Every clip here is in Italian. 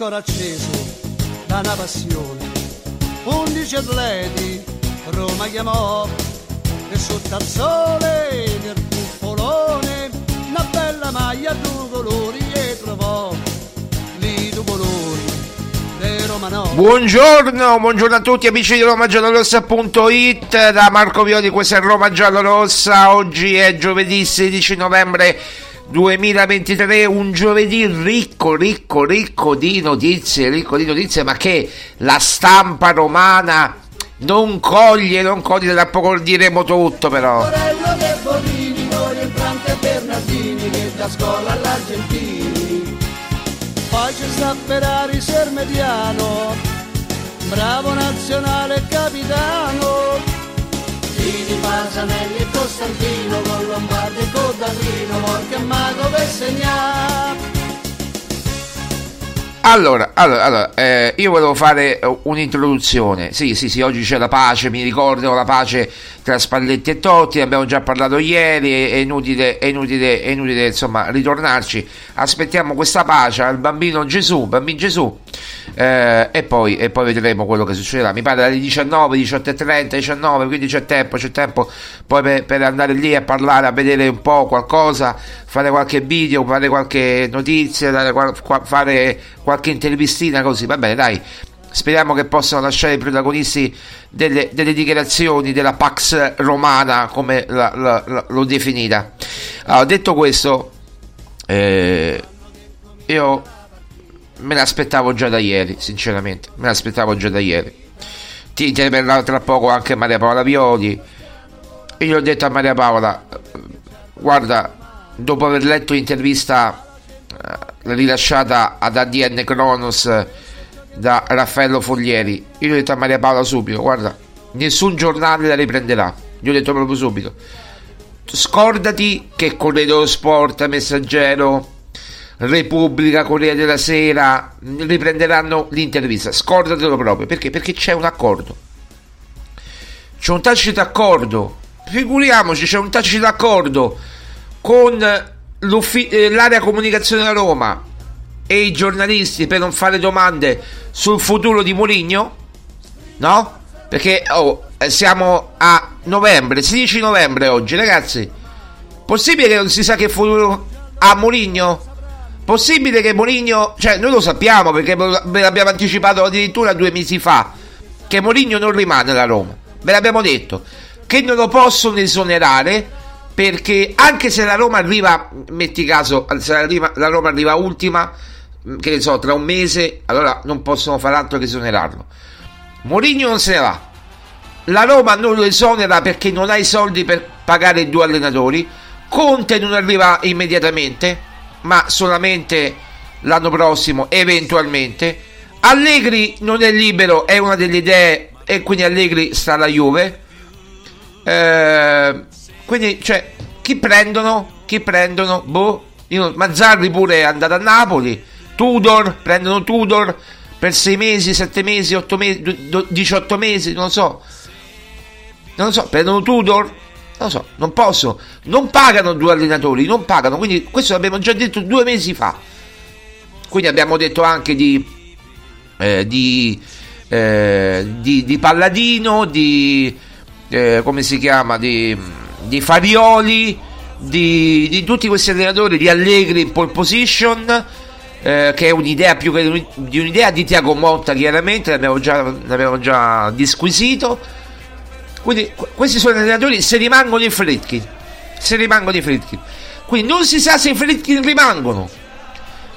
Cor acceso da una passione. Undici atleti Roma chiamò e sotto al sole del cupolone una bella maglia a due colori e trovò lì due colori. Buongiorno, buongiorno a tutti amici di RomaGiallorossa.it da Marco Violi, questa è Roma Giallorossa, oggi è giovedì 16 novembre 2023, un giovedì ricco, ricco, ricco di notizie, ricco di notizie, ma che la stampa romana non coglie, non coglie, da poco diremo tutto però. Poi c'è sta Ferrari Sermediano, bravo nazionale capitano. Tini, Pasanelli Costantino, con Lombardi e Codallino, qualche mago per segnare. Allora, allora, allora eh, io volevo fare eh, un'introduzione. Sì, sì, sì, oggi c'è la pace, mi ricordo la pace tra Spalletti e Totti, abbiamo già parlato ieri, è inutile, è inutile, è inutile insomma ritornarci. Aspettiamo questa pace al bambino Gesù, bambino Gesù, eh, e, poi, e poi vedremo quello che succederà. Mi pare alle 19, 18 e 30, 19, quindi c'è tempo, c'è tempo poi per, per andare lì a parlare, a vedere un po' qualcosa, fare qualche video, fare qualche notizia, dare fare qualche intervistina così, va bene dai, speriamo che possano lasciare i protagonisti delle, delle dichiarazioni della Pax Romana, come la- la- la- l'ho definita. Allora, detto questo, eh, io me l'aspettavo già da ieri, sinceramente, me l'aspettavo già da ieri. Ti interverrà tra poco anche Maria Paola Violi. E gli ho detto a Maria Paola, guarda, dopo aver letto l'intervista eh, rilasciata ad ADN Kronos da Raffaello Foglieri. Io ho detto a Maria Paola subito, guarda, nessun giornale la riprenderà. Gli ho detto proprio subito. Scordati che Corriere dello Sport, Messaggero, Repubblica, Corriere della Sera riprenderanno l'intervista. Scordatelo proprio, perché? Perché c'è un accordo. C'è un tacito accordo. Figuriamoci, c'è un tacito accordo con eh, l'area comunicazione da Roma e i giornalisti per non fare domande sul futuro di Mourinho? No? Perché oh, eh, siamo a novembre, 16 novembre oggi, ragazzi. Possibile che non si sa che futuro ha Mourinho? Possibile che Mourinho, cioè noi lo sappiamo perché ve l'abbiamo anticipato addirittura due mesi fa, che Mourinho non rimane alla Roma. Ve l'abbiamo detto, che non lo possono esonerare perché anche se la Roma arriva, metti caso, se la, Roma, la Roma arriva ultima, che ne so, tra un mese, allora non possono fare altro che esonerarlo. Mourinho non se ne va. La Roma non lo esonera perché non ha i soldi per pagare i due allenatori. Conte non arriva immediatamente, ma solamente l'anno prossimo, eventualmente. Allegri non è libero, è una delle idee, e quindi Allegri sta alla Juve. Eh, quindi, cioè, chi prendono? Chi prendono? Boh. Io, Mazzarri pure è andato a Napoli. Tudor, prendono Tudor per 6 mesi, 7 mesi, 8 mesi, 18 mesi, non so. Non so, prendono Tudor? Non lo so, non posso. Non pagano due allenatori, non pagano. Quindi questo l'abbiamo già detto due mesi fa. Quindi abbiamo detto anche di, eh, di, eh, di, di Palladino, di eh, come si chiama, di, di Farioli, di, tutti questi allenatori, di Allegri in pole position eh, che è un'idea più che di un'idea di Tiago Motta chiaramente l'abbiamo già, l'abbiamo già disquisito quindi questi sono allenatori se rimangono i Fritkin se rimangono i Fritkin quindi non si sa se i Fritkin rimangono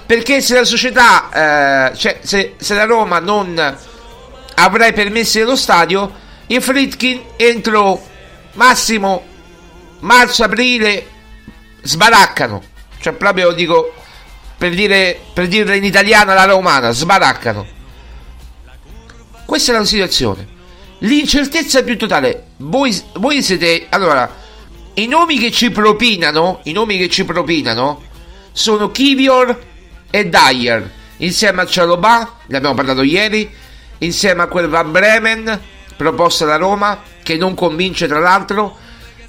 perché se la società eh, cioè se, se, la Roma non avrà i permessi dello stadio i Fritkin entro massimo marzo-aprile sbaraccano cioè proprio dico per, dire, per dirla in italiano alla romana, sbaraccano. Questa è la situazione. L'incertezza più totale. Voi, voi siete. Allora, i nomi che ci propinano, i nomi che ci propinano sono Kivior e Dyer, insieme a Cialobà, ne abbiamo parlato ieri, insieme a quel Van Bremen, proposta da Roma, che non convince tra l'altro,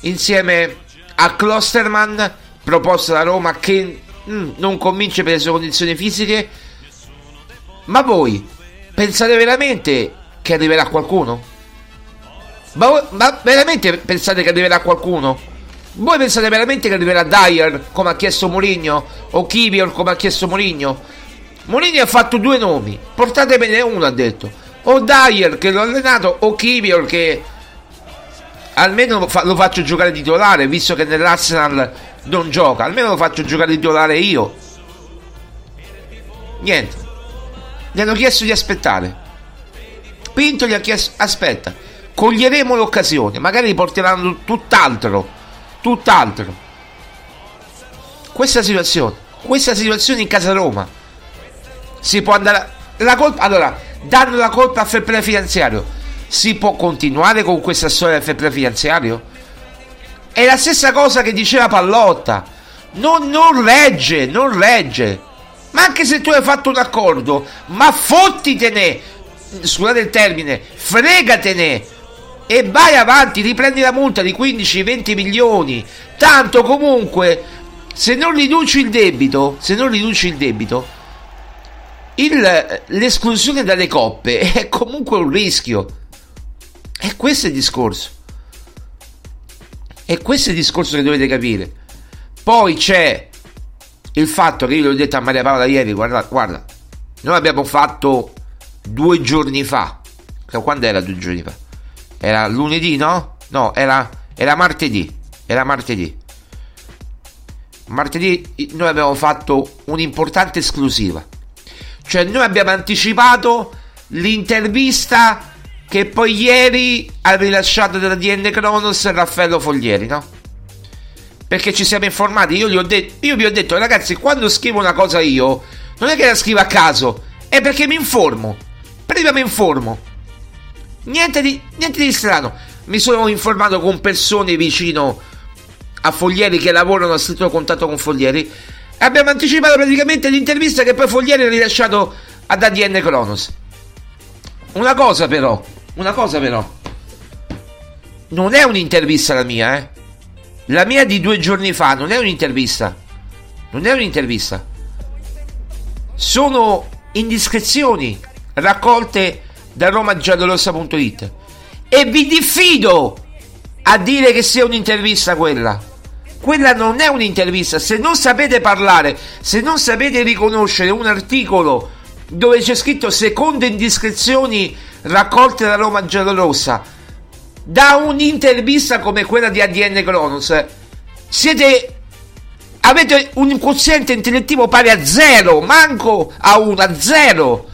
insieme a Klosterman, proposta da Roma, che mm, non convince per le sue condizioni fisiche. Ma voi pensate veramente che arriverà qualcuno? Ma, ma veramente pensate che arriverà qualcuno? Voi pensate veramente che arriverà Dyer come ha chiesto Mourinho o Kivior come ha chiesto Mourinho? Mourinho ha fatto due nomi, portatevene uno ha detto. O Dyer che l'ho allenato o Kivior che almeno lo, fa- lo faccio giocare titolare visto che nell'Arsenal non gioca, almeno lo faccio giocare titolare io. Niente. Gli hanno chiesto di aspettare. Pinto gli ha chiesto aspetta, coglieremo l'occasione, magari porteranno tutt'altro, tutt'altro. Questa situazione, questa situazione in casa Roma. Si può andare la colpa allora, danno la colpa al fair finanziario. Si può continuare con questa storia del fair finanziario? È la stessa cosa che diceva Pallotta. Non, non regge, non regge. Ma anche se tu hai fatto un accordo, ma fottitene, scusate il termine, fregatene e vai avanti, riprendi la multa di 15-20 milioni. Tanto comunque, se non riduci il debito, se non riduci il debito, il, l'esclusione dalle coppe è comunque un rischio. E questo è il discorso. E questo è il discorso che dovete capire. Poi c'è il fatto che io l'ho detto a Maria Paola ieri, guarda, guarda, noi abbiamo fatto due giorni fa. Quando era due giorni fa? Era lunedì, no? No, era, era martedì. Era martedì. Martedì noi abbiamo fatto un'importante esclusiva. Cioè noi abbiamo anticipato l'intervista che poi ieri ha rilasciato della DN Kronos Raffaello Foglieri, no? perché ci siamo informati. Io, gli ho detto, io vi ho detto, ragazzi, quando scrivo una cosa io, non è che la scrivo a caso, è perché mi informo. Prima mi informo. Niente di, niente di strano. Mi sono informato con persone vicino a Foglieri che lavorano a stretto contatto con Foglieri. Abbiamo anticipato praticamente l'intervista che poi Foglieri ha rilasciato ad ADN Kronos. Una cosa però, una cosa però. Non è un'intervista la mia, eh. La mia di due giorni fa non è un'intervista. Non è un'intervista. Sono indiscrezioni raccolte da romagiallorossa.it e vi diffido a dire che sia un'intervista quella. Quella non è un'intervista. Se non sapete parlare, se non sapete riconoscere un articolo dove c'è scritto seconde indiscrezioni raccolte da Roma Giallorossa, da un'intervista come quella di ADN Kronos, siete avete un quoziente intellettivo pari a zero, manco a uno, a zero.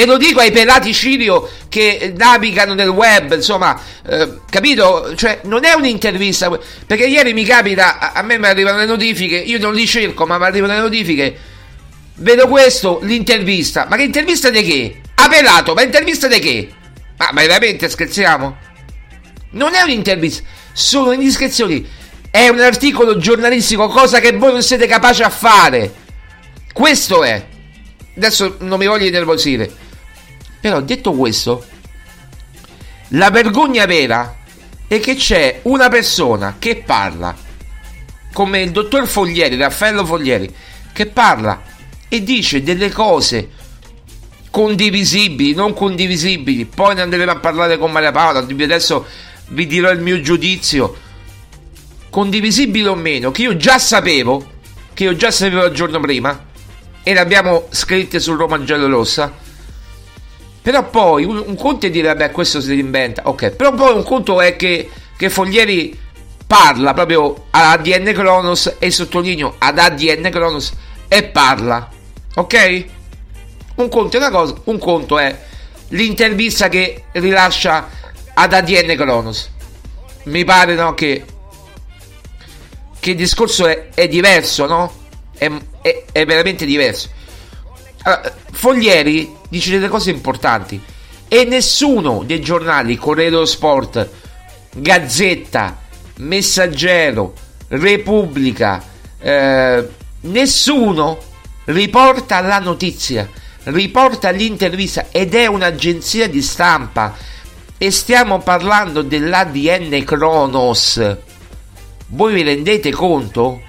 E lo dico ai pelati Cirio che navigano nel web, insomma, eh, capito? Cioè, non è un'intervista. Perché ieri mi capita, a, me mi arrivano le notifiche, io non li cerco, ma mi arrivano le notifiche. Vedo questo, l'intervista. Ma che intervista di che? Ha pelato, ma intervista di che? Ma, ma veramente scherziamo? Non è un'intervista, sono indiscrezioni. È un articolo giornalistico, cosa che voi non siete capaci a fare. Questo è. Adesso non mi voglio innervosire. Però detto questo, la vergogna vera è che c'è una persona che parla, come il dottor Foglieri, Raffaello Foglieri, che parla e dice delle cose condivisibili, non condivisibili. Poi ne andremo a parlare con Maria Paola. Adesso vi dirò il mio giudizio. Condivisibile o meno, che io già sapevo, che io già sapevo il giorno prima, e le abbiamo scritte sul Roma Giallo Rossa. Però poi un, un, conto è dire, vabbè, questo si inventa, ok. Però poi un conto è che, che Foglieri parla proprio ad ADN Kronos e sottolineo ad ADN Kronos e parla, ok? Un conto è una cosa, un conto è l'intervista che rilascia ad ADN Kronos. Mi pare no, che, che il discorso è, è diverso, no? È, è, è veramente diverso. Allora, Foglieri dice delle cose importanti e nessuno dei giornali, Corriere dello Sport, Gazzetta, Messaggero, Repubblica, eh, nessuno riporta la notizia, riporta l'intervista ed è un'agenzia di stampa e stiamo parlando dell'ADN Kronos. Voi vi rendete conto?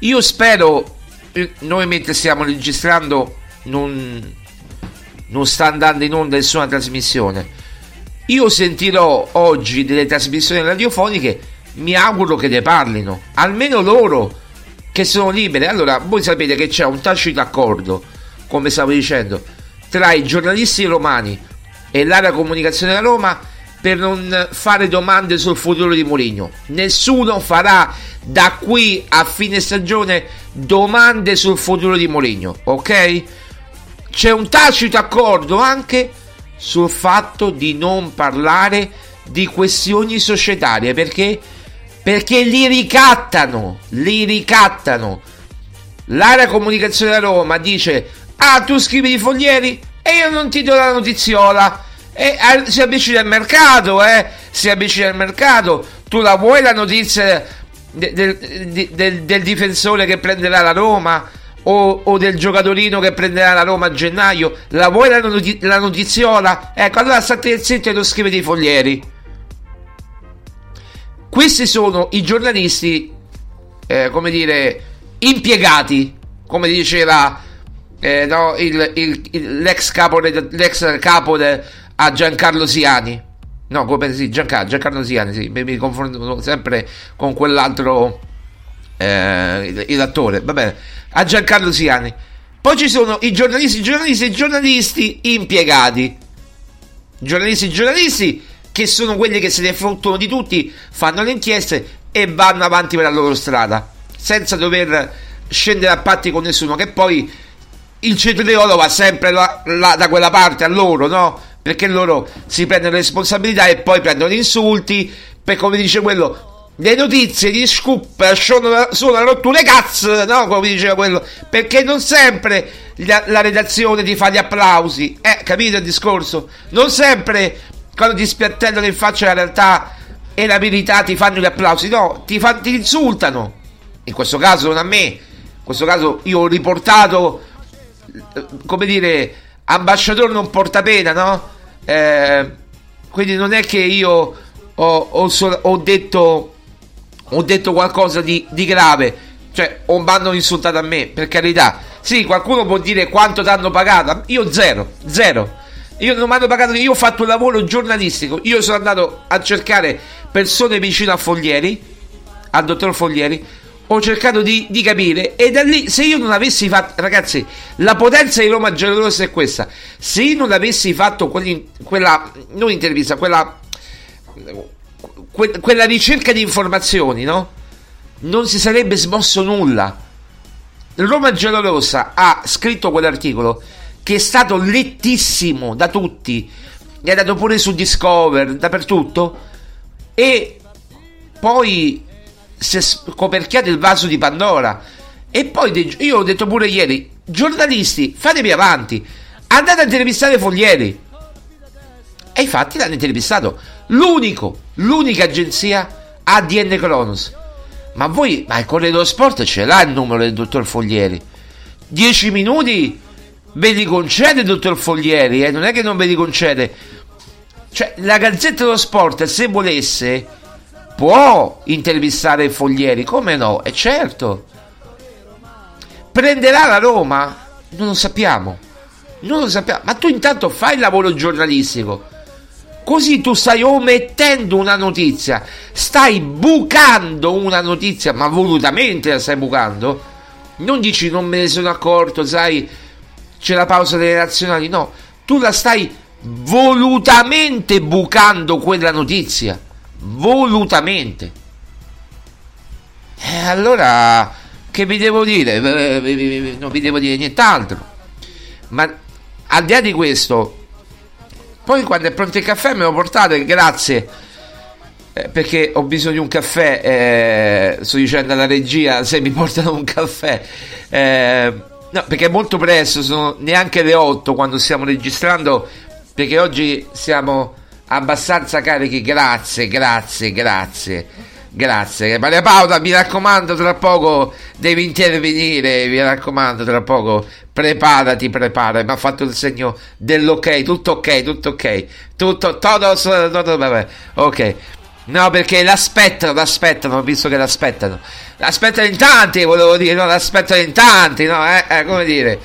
Io spero, noi mentre stiamo registrando non, non sta andando in onda nessuna trasmissione. Io sentirò oggi delle trasmissioni radiofoniche, mi auguro che ne parlino, almeno loro che sono libere. Allora, voi sapete che c'è un tacito accordo, come stavo dicendo, tra i giornalisti romani e l'area comunicazione da Roma per non fare domande sul futuro di Mourinho. Nessuno farà da qui a fine stagione domande sul futuro di Mourinho, ok? C'è un tacito accordo anche sul fatto di non parlare di questioni societarie perché perché li ricattano, li ricattano. L'area comunicazione da Roma dice: "Ah, tu scrivi di Foglieri e io non ti do la notiziola. E eh, si avvicina il mercato, eh? Si avvicina il mercato. Tu la vuoi la notizia del, del, del, del difensore che prenderà la Roma? O, o, del giocatorino che prenderà la Roma a gennaio? La vuoi la, noti- la notiziola? Ecco, allora state zitto e lo scrive dei foglieri. Questi sono i giornalisti, eh, come dire, impiegati, come diceva eh, no, il, il, il, l'ex capo, l'ex capo de, a Giancarlo Siani. No, come sì, Giancarlo, Giancarlo Siani, sì, mi, mi confondo sempre con quell'altro eh, il, l'attore, va bene, a Giancarlo Siani. Poi ci sono i giornalisti, giornalisti e giornalisti impiegati. Giornalisti, giornalisti che sono quelli che se ne fruttuano di tutti, fanno le inchieste e vanno avanti per la loro strada, senza dover scendere a patti con nessuno, che poi il cetriolo va sempre là, là, da quella parte a loro, no? Perché loro si prendono le responsabilità e poi prendono insulti, per come dice quello, le notizie di scoop sono, sono rotture cazzo, no? Come diceva quello, perché non sempre la, la, redazione ti fa gli applausi, eh, capito il discorso? Non sempre quando ti spiattellano in faccia la realtà e la verità ti fanno gli applausi, no, ti, fa, ti insultano. In questo caso non a me, in questo caso io ho riportato, eh, come dire, ambasciatore non porta pena, no? Eh, quindi non è che io ho, ho, ho detto ho detto qualcosa di, di grave, cioè o mi hanno insultato a me, per carità. Sì, qualcuno può dire quanto ti hanno pagato, io zero, zero. Io non mi hanno pagato, io ho fatto un lavoro giornalistico, io sono andato a cercare persone vicino a Foglieri, al dottor Foglieri, ho cercato di, di, capire e da lì se io non avessi fatto ragazzi la potenza di Roma Giallorossa è questa se io non avessi fatto quelli, quella non intervista quella que- quella ricerca di informazioni, no? Non si sarebbe smosso nulla. Roma Giallorossa ha scritto quell'articolo che è stato lettissimo da tutti, è andato pure su Discover, dappertutto, e poi si è scoperchiato il vaso di Pandora. E poi io ho detto pure ieri, giornalisti, fatevi avanti, andate a intervistare Foglieri. E infatti l'hanno intervistato. L'unico, l'unica agenzia ADN Cronos. Ma voi, ma il Corriere dello Sport ce l'ha il numero del dottor Foglieri? 10 minuti ve li concede il dottor Foglieri, eh? non è che non ve li concede. Cioè, la Gazzetta dello Sport, se volesse, può intervistare Foglieri, come no? E certo. Prenderà la Roma? Non lo sappiamo. Non lo sappiamo. Ma tu intanto fai il lavoro giornalistico Così tu stai omettendo una notizia, stai bucando una notizia, ma volutamente la stai bucando. Non dici non me ne sono accorto, sai, c'è la pausa delle nazionali. No, tu la stai volutamente bucando quella notizia. Volutamente. E allora, che vi devo dire? Non vi devo dire nient'altro. Ma al di là di questo, poi quando è pronto il caffè me lo portate, grazie. Eh, perché ho bisogno di un caffè, eh, sto dicendo alla regia se mi portano un caffè. Eh, no, perché è molto presto, sono neanche le 8 quando stiamo registrando, perché oggi siamo abbastanza carichi. Grazie, grazie, grazie. Grazie. Maria Paola, mi raccomando, tra poco devi intervenire, mi raccomando, tra poco preparati, prepara. Mi ha fatto il segno dell'ok, tutto ok, tutto ok. Tutto, todo, todo, vabbè, ok. No, perché l'aspettano, l'aspettano, visto che l'aspettano. L'aspettano in tanti, volevo dire, no, l'aspettano in tanti, no, eh, eh come dire.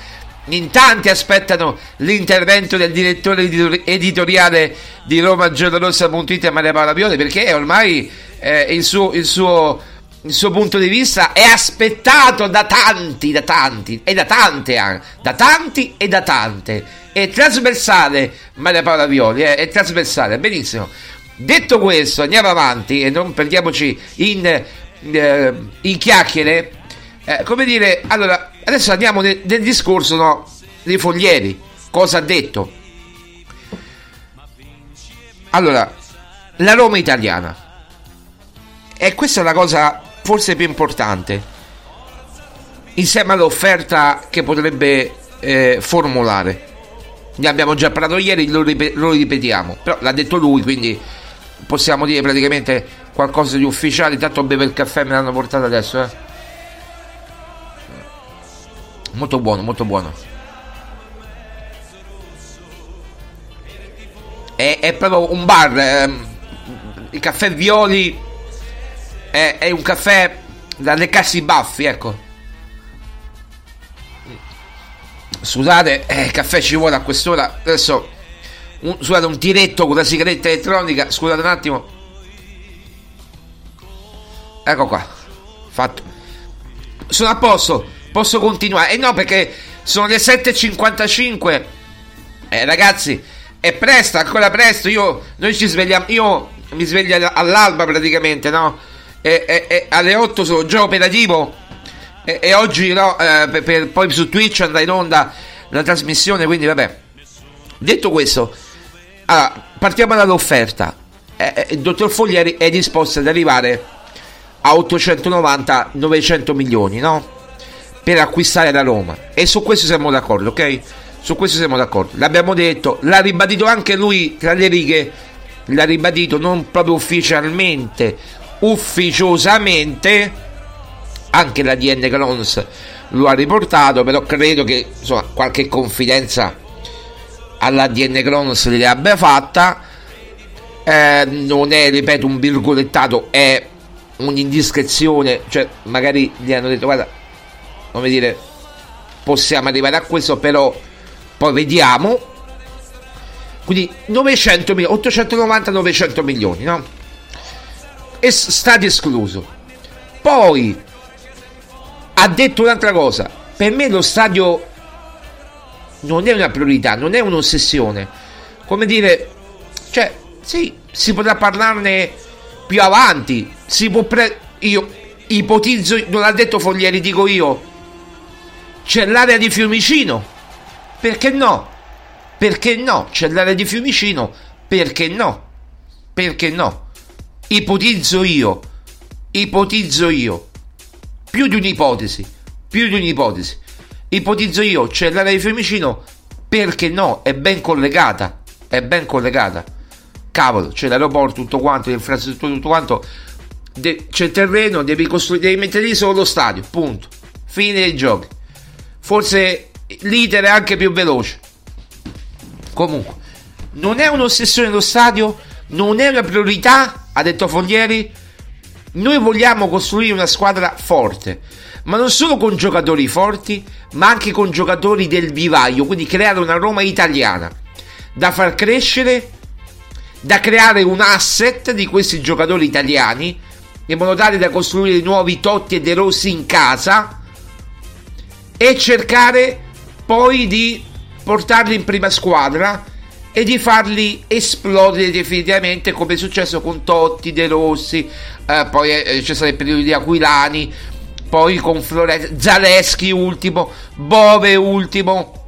In tanti aspettano l'intervento del direttore editoriale di Roma Giallorossa.it Maria Paola Pioli perché ormai eh, il, suo, il, suo, il, suo, punto di vista è aspettato da tanti, da tanti e da tante, anche, da tanti e da tante. È trasversale Maria Paola Violi, eh, è trasversale, benissimo. Detto questo, andiamo avanti e non perdiamoci in, eh, in chiacchiere. Eh, come dire, allora, adesso andiamo nel, nel discorso no, dei foglieri. Cosa ha detto? Allora, la Roma italiana e questa è la cosa forse più importante, insieme all'offerta che potrebbe eh, formulare. Ne abbiamo già parlato ieri, lo, ripet- lo ripetiamo, però l'ha detto lui, quindi possiamo dire praticamente qualcosa di ufficiale. Intanto beve il caffè, me l'hanno portato adesso. Eh. Molto buono, molto buono. È, è proprio un bar. Eh, il caffè Violi è, è un caffè da leccarsi i baffi, ecco. Scusate, eh, il caffè ci vuole a quest'ora. Adesso, un, scusate, un tiretto con la sigaretta elettronica. Scusate un attimo. Ecco qua. Fatto. Sono a posto. Posso continuare. Eh no, perché sono le 7.55. Eh, ragazzi, è presto, ancora presto. Io, noi ci svegliamo. Io mi sveglio all'alba praticamente, no? e, e, e alle 8 sono già operativo e, e oggi no, eh, per, per, poi su Twitch andrà in onda la trasmissione, quindi vabbè. Detto questo, allora, partiamo dall'offerta. Eh, eh, il dottor Foglieri è disposto ad arrivare a 890-900 milioni, no? Per acquistare la Roma. E su questo siamo d'accordo, ok? Su questo siamo d'accordo. L'abbiamo detto, l'ha ribadito anche lui tra le righe, l'ha ribadito non proprio ufficialmente, ufficiosamente, anche la DN Clons lo ha riportato, però credo che insomma, qualche confidenza alla DN Clons le abbia fatta. Eh, non è, ripeto, un virgolettato, è un'indiscrezione, cioè magari gli hanno detto guarda, come dire, possiamo arrivare a questo, però poi vediamo. Quindi 900 milioni, 890-900 milioni, no? È stato escluso. Poi ha detto un'altra cosa. Per me lo stadio non è una priorità, non è un'ossessione. Come dire, cioè, sì, si potrà parlarne più avanti. Si può pre- io ipotizzo, non ha detto Foglieri, dico io. C'è l'area di Fiumicino perché no? Perché no? C'è l'area di Fiumicino. Perché no? Perché no? Ipotizzo io. Ipotizzo io. Più di un'ipotesi. Più di un'ipotesi. Ipotizzo io. C'è l'area di Fiumicino. Perché no? È ben collegata. È ben collegata. Cavolo, c'è l'aeroporto, tutto quanto, l'infrastruttura, tutto quanto. De- c'è terreno, devi costruire, devi mettere lì solo lo stadio. Punto. Fine dei giochi. Forse l'iter è anche più veloce. Comunque, non è un'ossessione lo stadio, non è una priorità, ha detto Foglieri. Noi vogliamo costruire una squadra forte, ma non solo con giocatori forti, ma anche con giocatori del vivaio, quindi creare una Roma italiana da far crescere, da creare un asset di questi giocatori italiani, in modo tale da costruire nuovi Totti e De Rossi in casa e cercare poi di portarli in prima squadra e di farli esplodere definitivamente come è successo con Totti, De Rossi, eh, poi eh, c'è stato il periodo di Aquilani, poi con Florenzi, Zaleschi ultimo, Bove ultimo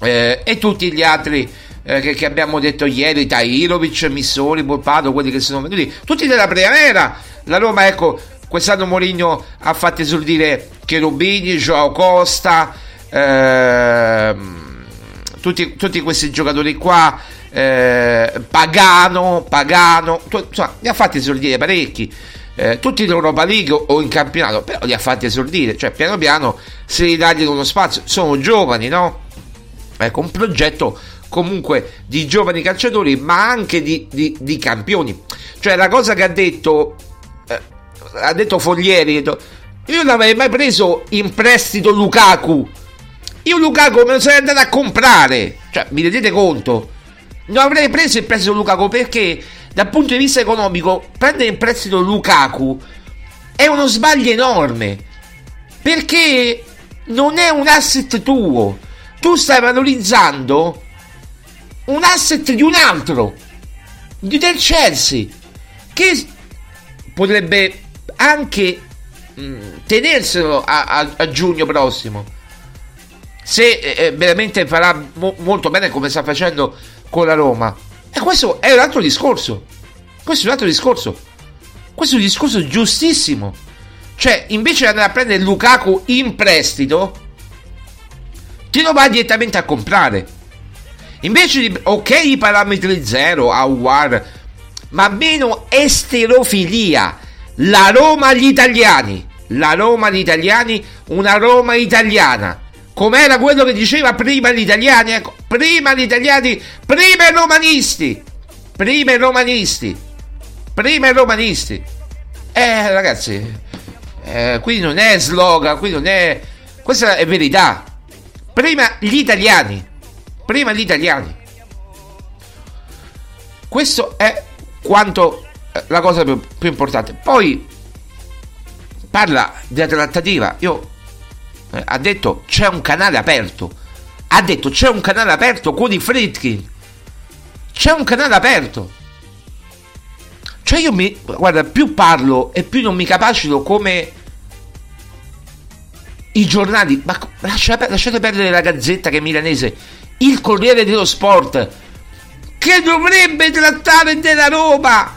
eh, e tutti gli altri eh, che, che, abbiamo detto ieri, Tairovic, Missoni, Volpato, quelli che sono venuti, tutti della primavera. La Roma, ecco, quest'anno Mourinho ha fatto esordire Cherubini, Joao Costa, ehm, tutti, tutti, questi giocatori qua, eh, Pagano, Pagano, tu, insomma, ne ha fatti esordire parecchi. Eh, tutti in Europa League o in campionato, però li ha fatti esordire, cioè piano piano se li dagli uno spazio, sono giovani, no? Ecco, un progetto comunque di giovani calciatori, ma anche di, di, di campioni. Cioè la cosa che ha detto, eh, ha detto Foglieri, io non avrei mai preso in prestito Lukaku. Io Lukaku me lo sarei andato a comprare. Cioè, mi rendete conto? Non avrei preso in prestito Lukaku perché dal punto di vista economico prendere in prestito Lukaku è uno sbaglio enorme. Perché non è un asset tuo. Tu stai valorizzando un asset di un altro. Del Chelsea. Che potrebbe anche tenerselo a, a, a, giugno prossimo. Se eh, veramente farà mo- molto bene come sta facendo con la Roma. E questo è un altro discorso. Questo è un altro discorso. Questo è un discorso giustissimo. Cioè, invece di andare a prendere Lukaku in prestito, ti lo vai direttamente a comprare. Invece di, ok, i parametri zero, a war, ma meno esterofilia. La Roma agli italiani la Roma agli italiani, una Roma italiana. Com'era quello che diceva prima gli italiani? Ecco, prima gli italiani, prima i romanisti. Prima i romanisti. Prima i romanisti. Eh, ragazzi, eh, qui non è slogan, qui non è... Questa è verità. Prima gli italiani. Prima gli italiani. Questo è quanto la cosa più, più importante. Poi parla della trattativa. Io eh, ha detto c'è un canale aperto. Ha detto c'è un canale aperto con i Fritkin. C'è un canale aperto. Cioè io mi guarda, più parlo e più non mi capacito come i giornali, ma lasciate, lasciate perdere la gazzetta che è milanese, il Corriere dello Sport che dovrebbe trattare della Roma,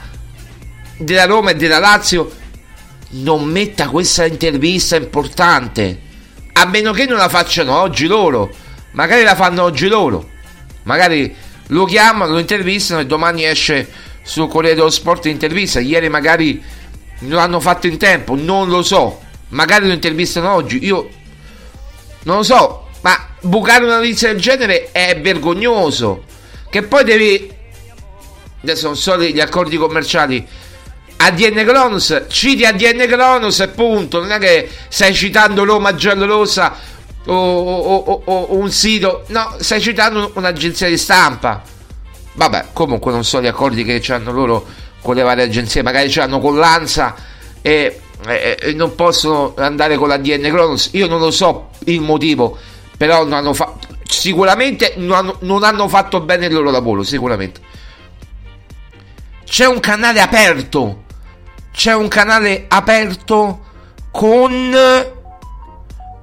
della Roma e della Lazio non metta questa intervista importante. A meno che non la facciano oggi loro. Magari la fanno oggi loro. Magari lo chiamano, lo intervistano e domani esce sul Corriere dello Sport intervista. Ieri magari non l'hanno fatto in tempo, non lo so. Magari lo intervistano oggi. Io non lo so, ma bucare una notizia del genere è vergognoso. Che poi devi. Adesso non so gli accordi commerciali. ADN Cronos, citi ADN Cronos e punto. Non è che stai citando Roma Giallorosa o, o, o, o un sito. No, stai citando un'agenzia di stampa. Vabbè, comunque non so gli accordi che hanno loro con le varie agenzie. Magari ce l'hanno con l'ANSA e, e, e non possono andare con l'ADN Cronos. Io non lo so il motivo, però non hanno fatto. Sicuramente non hanno, non hanno fatto bene il loro lavoro. Sicuramente c'è un canale aperto c'è un canale aperto con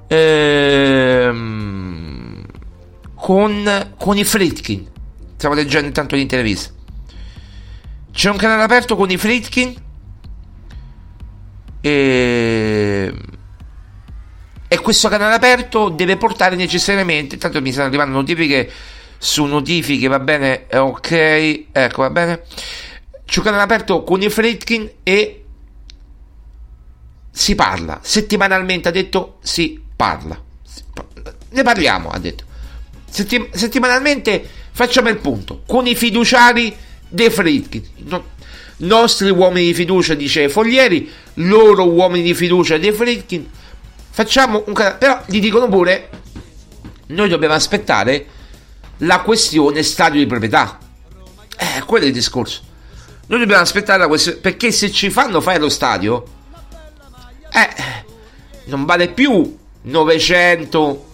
ehm, con con i Fritkin. Stiamo leggendo intanto l'intervista c'è un canale aperto con i Fritkin e e questo canale aperto deve portare necessariamente tanto mi stanno arrivando notifiche su notifiche va bene ok ecco va bene c'è un canale aperto con i Fritkin e si parla. Settimanalmente ha detto si parla. Ne parliamo ha detto. Settim- settimanalmente facciamo il punto. Con i fiduciari dei Fritkin no, nostri uomini di fiducia dice Foglieri loro uomini di fiducia dei Fritkin facciamo un canale però gli dicono pure noi dobbiamo aspettare la questione stadio di proprietà. Eh quello è il discorso noi dobbiamo aspettare la questione. Perché se ci fanno fare lo stadio, eh, non vale più 900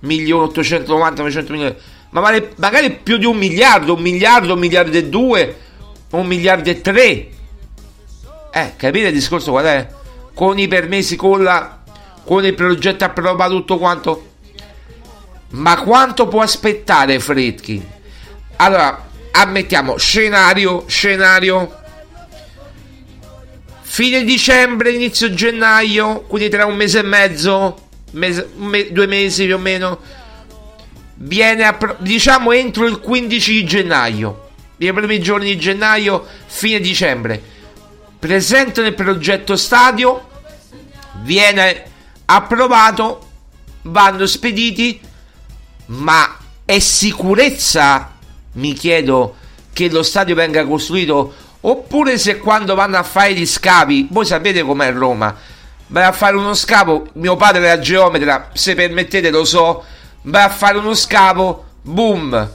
milioni, 890, 900 milioni, ma vale magari più di un miliardo, un miliardo, un miliardo e due, un miliardo e tre. Eh, capite il discorso qual è? Con i permessi, con la. Con il progetto approvato tutto quanto. Ma quanto può aspettare Fredkin? Allora, ammettiamo scenario scenario. Fine dicembre inizio gennaio quindi tra un mese e mezzo mese, me, due mesi più o meno viene a, diciamo entro il 15 di gennaio i primi giorni di gennaio fine dicembre. Presentano il progetto stadio viene approvato vanno spediti ma è sicurezza mi chiedo che lo stadio venga costruito oppure se quando vanno a fare gli scavi voi sapete com'è Roma vai a fare uno scavo mio padre era geometra se permettete lo so vai a fare uno scavo boom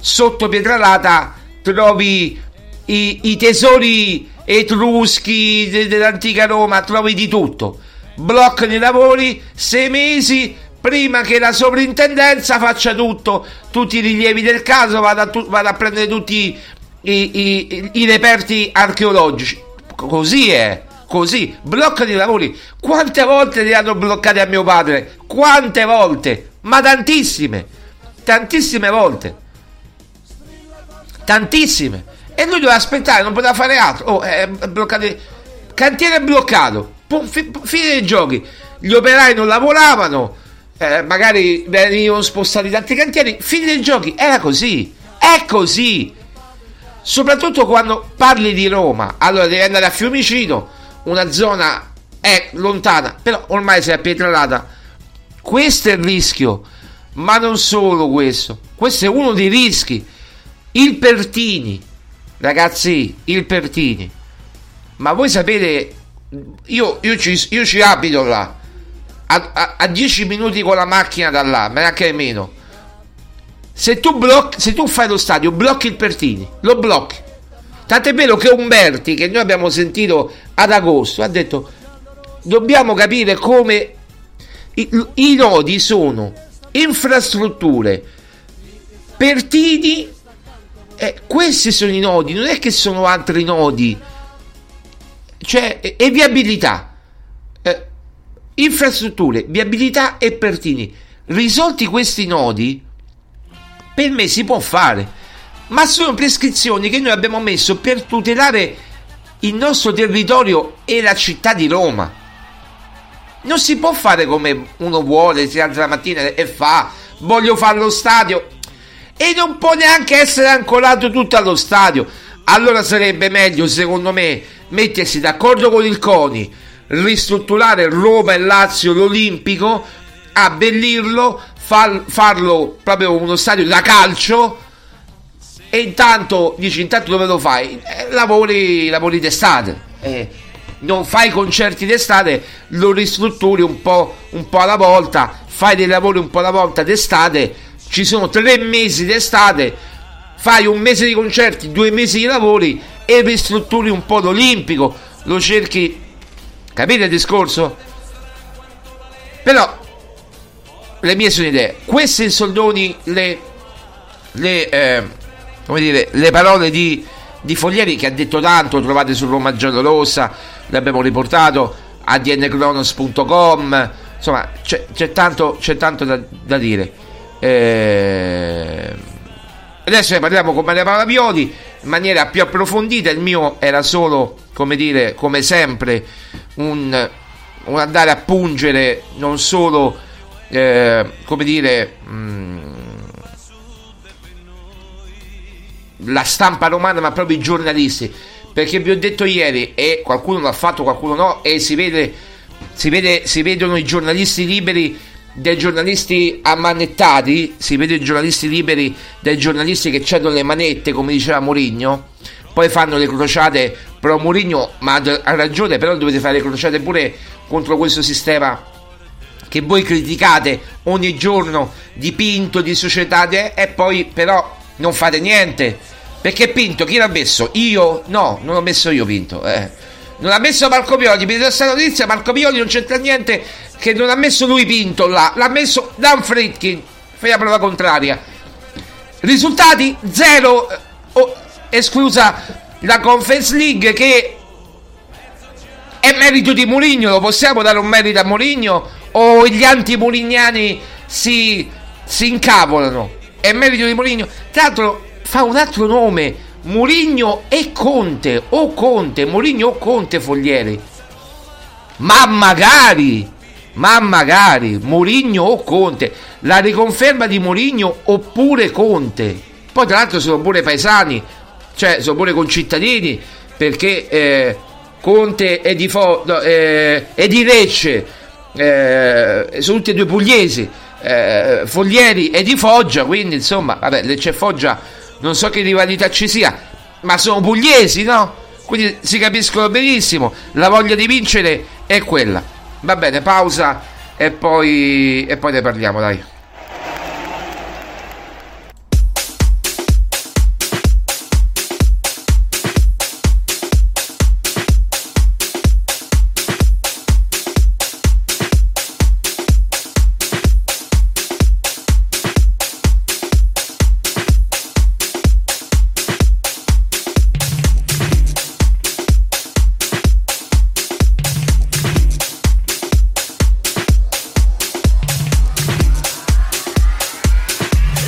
sotto Pietralata trovi i, i tesori etruschi dell'antica Roma trovi di tutto. Bloccano i lavori sei mesi prima che la sovrintendenza faccia tutto, tutti i rilievi del caso, vada tu, vada a prendere tutti i, i, i, reperti archeologici. Così è, così. Bloccano i lavori. Quante volte li hanno bloccati a mio padre? Quante volte? Ma tantissime, tantissime volte. Tantissime. E lui doveva aspettare, non poteva fare altro. Oh, è bloccato. Cantiere bloccato. Fine dei giochi. Gli operai non lavoravano eh, magari venivano spostati tanti cantieri, fine dei giochi, era così, è così. Soprattutto quando parli di Roma, allora devi andare a Fiumicino, una zona è lontana, però ormai sei a Pietralata. Questo è il rischio, ma non solo questo, questo è uno dei rischi. Il Pertini, ragazzi, il Pertini. Ma voi sapete, io, io, ci, io ci abito là a, 10 minuti con la macchina da là, ma neanche meno. Se tu, blocchi, se tu fai lo stadio, blocchi il Pertini, lo blocchi. Tant'è vero che Umberti, che noi abbiamo sentito ad agosto, ha detto dobbiamo capire come i, i nodi sono infrastrutture, Pertini, eh, questi sono i nodi, non è che sono altri nodi, cioè e viabilità infrastrutture, viabilità e pertini. Risolti questi nodi, per me si può fare, ma sono prescrizioni che noi abbiamo messo per tutelare il nostro territorio è la città di Roma. Non si può fare come uno vuole, si alza la mattina e fa, voglio fare lo stadio. E non può neanche essere ancorato tutto allo stadio. Allora sarebbe meglio, secondo me, mettersi d'accordo con il CONI, ristrutturare Roma e Lazio l'Olimpico, abbellirlo, far, farlo proprio uno stadio da calcio e intanto dici intanto dove lo fai? Eh, lavori, lavori d'estate. Eh, non fai concerti d'estate, lo ristrutturi un po', un po' alla volta, fai dei lavori un po' alla volta d'estate, ci sono tre mesi d'estate, fai un mese di concerti, due mesi di lavori e ristrutturi un po' l'Olimpico, lo cerchi, capite il discorso? Però le mie sono idee, queste in soldoni le, le eh, dire, le parole di, di Foglieri che ha detto tanto, trovate su Roma Giallorossa, l'abbiamo riportato, adncronos.com, insomma c'è, c'è, tanto, c'è tanto da, da dire. Eh, adesso ne parliamo con Maria Paola Violi in maniera più approfondita, il mio era solo, come dire, come sempre, un, un andare a pungere non solo, eh, come dire... Mh, mm, la stampa romana, ma proprio i giornalisti. Perché vi ho detto ieri, e qualcuno l'ha fatto, qualcuno no, e si vede, si, vede, si vedono i giornalisti liberi dei giornalisti ammanettati, si vede i giornalisti liberi dei giornalisti che cedono le manette, come diceva Mourinho, poi fanno le crociate pro Mourinho, ma ha ragione, però dovete fare le crociate pure contro questo sistema che voi criticate ogni giorno dipinto di società e poi però non fate niente. Perché Pinto chi l'ha messo? Io? No, non l'ho messo io Pinto. Eh. Non ha messo Marco Pioli. Per questa notizia Marco Pioli non c'entra niente che non ha messo lui Pinto là. L'ha messo Dan Fritkin. Fai la prova contraria. Risultati? Zero. Oh, esclusa la Conference League che è merito di Mourinho. Lo possiamo dare un merito a Mourinho? O gli anti-murignani si, si incavolano? È merito di Mourinho. Tra l'altro fa un altro nome. Mourinho e Conte. O Conte. Mourinho o Conte Foglieri. Ma magari. Ma magari. Mourinho o Conte. La riconferma di Mourinho oppure Conte. Poi tra l'altro sono pure paesani. Cioè sono pure concittadini. Perché eh, Conte è di, Fo- no, eh, è di Lecce. Eh, sono tutti e due pugliesi eh, Foglieri e di Foggia, quindi insomma, vabbè, Lecce e Foggia non so che rivalità ci sia, ma sono pugliesi, no? Quindi si capiscono benissimo, la voglia di vincere è quella. Va bene, pausa e poi, e poi ne parliamo, dai.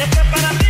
Es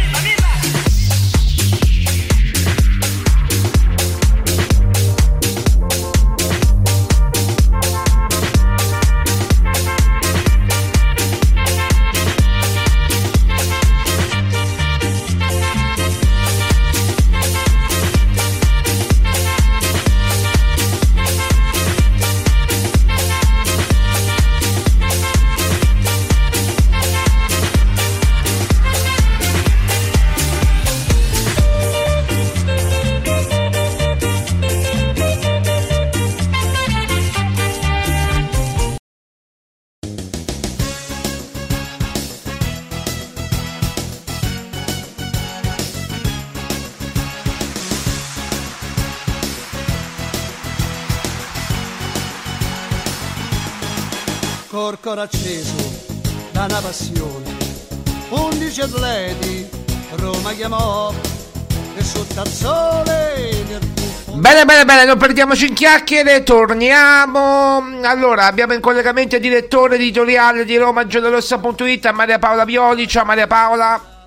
ancora acceso da una passione. Undici atleti, Roma chiamò e sotto al sole del Bene, bene, bene, non perdiamoci in chiacchiere, torniamo. Allora, abbiamo in collegamento il direttore editoriale di Roma Giallorossa.it, Maria Paola Violi. Ciao Maria Paola.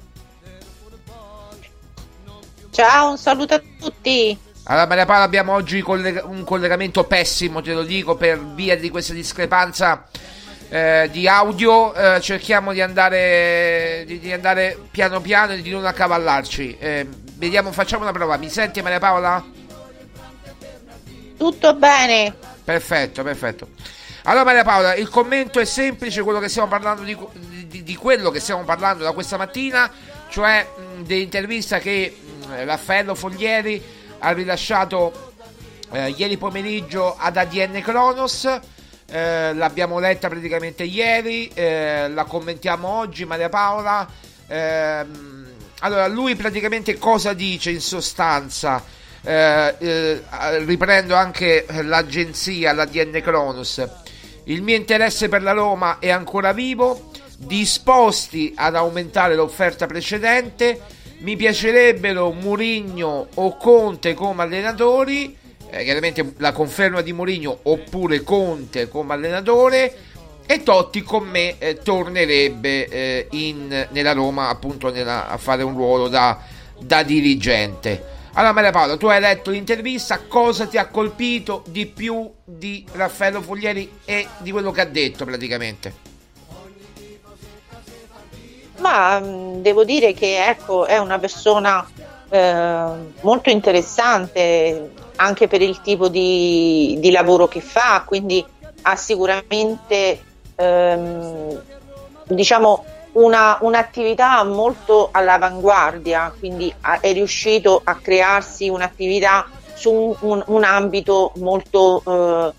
Ciao, un saluto a tutti. Allora Maria Paola abbiamo oggi collega- un collegamento pessimo, te lo dico, per via di questa discrepanza eh, di audio. Eh, cerchiamo di andare, di, di andare piano piano e di non accavallarci. Eh, vediamo, facciamo una prova. Mi senti Maria Paola? Tutto bene. Perfetto, perfetto. Allora Maria Paola, il commento è semplice, quello che stiamo parlando di, di- di quello che stiamo parlando da questa mattina, cioè mh, dell'intervista che mh, Raffaello Foglieri ha rilasciato eh, ieri pomeriggio ad ADN Kronos. Eh, l'abbiamo letta praticamente ieri, eh, la commentiamo oggi, Maria Paola. Ehm, allora, lui praticamente cosa dice in sostanza? Eh, eh, riprendo anche l'agenzia, l'ADN Kronos. Il mio interesse per la Roma è ancora vivo, disposti ad aumentare l'offerta precedente. Mi piacerebbero Murigno o Conte come allenatori. Eh, chiaramente la conferma di Mourinho oppure Conte come allenatore e Totti con me eh, tornerebbe eh, in- nella Roma appunto nella- a fare un ruolo da, da dirigente. Allora Maria Paola tu hai letto l'intervista cosa ti ha colpito di più di Raffaello Foglieri e di quello che ha detto praticamente? Ma mh, devo dire che ecco, è una persona eh, molto interessante anche per il tipo di, di lavoro che fa, quindi ha sicuramente ehm, diciamo una, un'attività molto all'avanguardia, quindi è riuscito a crearsi un'attività su un, un- ambito molto eh,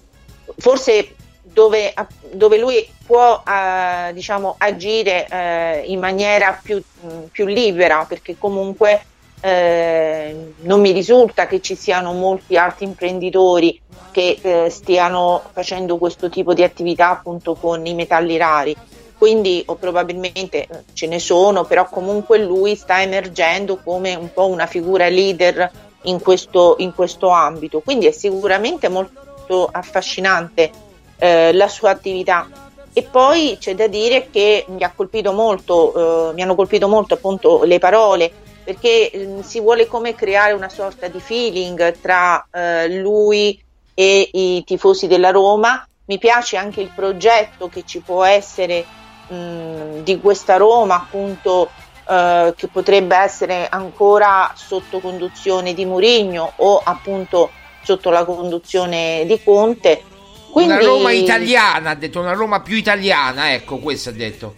forse dove, dove lui può eh, diciamo, agire eh, in maniera più, più libera perché comunque eh, non mi risulta che ci siano molti altri imprenditori che eh, stiano facendo questo tipo di attività appunto con i metalli rari. Quindi o probabilmente eh, ce ne sono però comunque lui sta emergendo come un po' una figura leader in questo, in questo ambito. Quindi è sicuramente molto affascinante eh, la sua attività. E poi c'è da dire che mi ha colpito molto, eh, mi hanno colpito molto appunto le parole perché mm, si vuole come creare una sorta di feeling tra eh, lui e i tifosi della Roma. Mi piace anche il progetto che ci può essere mh, di questa Roma, appunto, eh, che potrebbe essere ancora sotto conduzione di Mourinho o appunto sotto la conduzione di Conte. Quindi, una Roma italiana ha detto una Roma più italiana ecco questo ha detto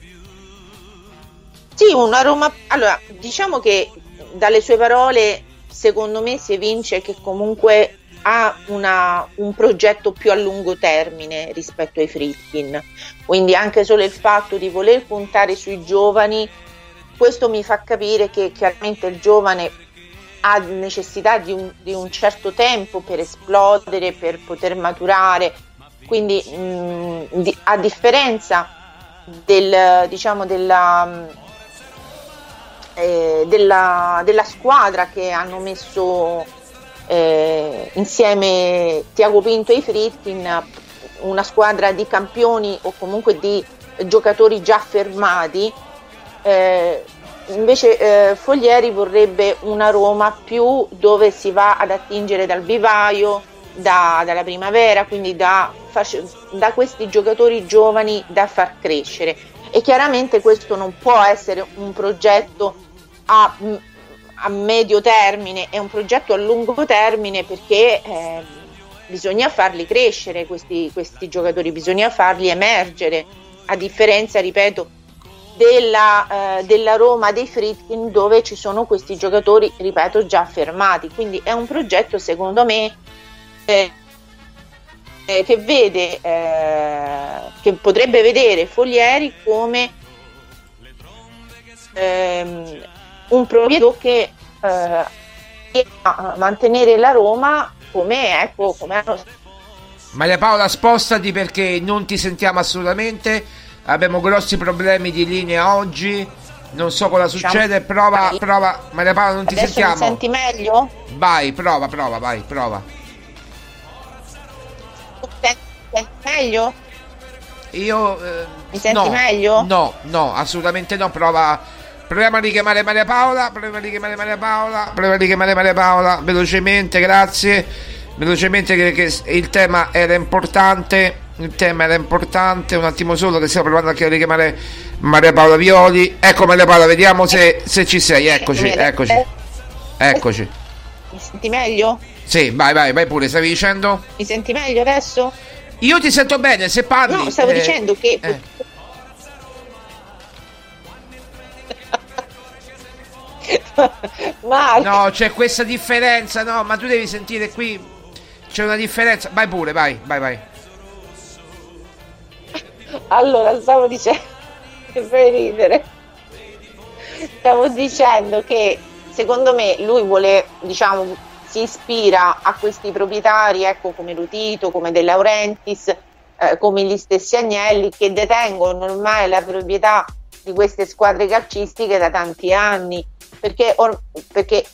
Sì, una Roma. Allora, diciamo che dalle sue parole, secondo me, si evince che comunque ha una- un progetto più a lungo termine rispetto ai Fritkin. Quindi anche solo il fatto di voler puntare sui giovani, questo mi fa capire che chiaramente il giovane ha necessità di un, di un certo tempo per esplodere, per poter maturare. Quindi, mh, di- a differenza del, diciamo, della, eh, della, della squadra che hanno messo eh, insieme Tiago Pinto e i Fritkin, una squadra di campioni o comunque di giocatori già fermati. eh, invece eh, Foglieri vorrebbe una Roma più dove si va ad attingere dal vivaio, da- dalla primavera, quindi da, da questi giocatori giovani da far crescere. E chiaramente questo non può essere un progetto a, a medio termine, è un progetto a lungo termine perché eh, bisogna farli crescere questi, questi giocatori, bisogna farli emergere, a differenza, ripeto, della, eh, della Roma dei Fritkin dove ci sono questi giocatori, ripeto, già fermati. Quindi è un progetto, secondo me, eh, eh, che vede, eh, che potrebbe vedere Foglieri come ehm, un progetto che eh, a mantenere la Roma come ecco come hanno Maria Paola spostati perché non ti sentiamo assolutamente. Abbiamo grossi problemi di linea oggi. Non so cosa succede. Prova prova. Maria Paola non ti adesso sentiamo. mi senti meglio? vai prova prova vai prova. Senti, senti meglio? io eh, Mi senti no, meglio? no no assolutamente no. Prova Proviamo a richiamare Maria Paola, proviamo a richiamare Maria Paola, proviamo a richiamare Maria Paola, velocemente, grazie. Velocemente che, che il tema era importante, il tema era importante, un attimo solo che stiamo provando anche a richiamare Maria Paola Violi. Ecco Maria Paola, vediamo se, se ci sei, eccoci, eccoci. Eccoci. Mi senti meglio? Sì, vai, vai, vai pure, stavi dicendo? Mi senti meglio adesso? Io ti sento bene, se parli. No, stavo eh, dicendo che eh. Marco, No, c'è questa differenza, no, ma tu devi sentire qui. C'è una differenza. Vai pure, vai, vai, vai. allora stavo dicendo che fai ridere. Stavo dicendo che secondo me lui vuole, diciamo, si ispira a questi proprietari, ecco, come Lutito, come De Laurentiis, eh, come gli stessi Agnelli, che detengono ormai la proprietà di queste squadre calcistiche da tanti anni. Perché, or- perché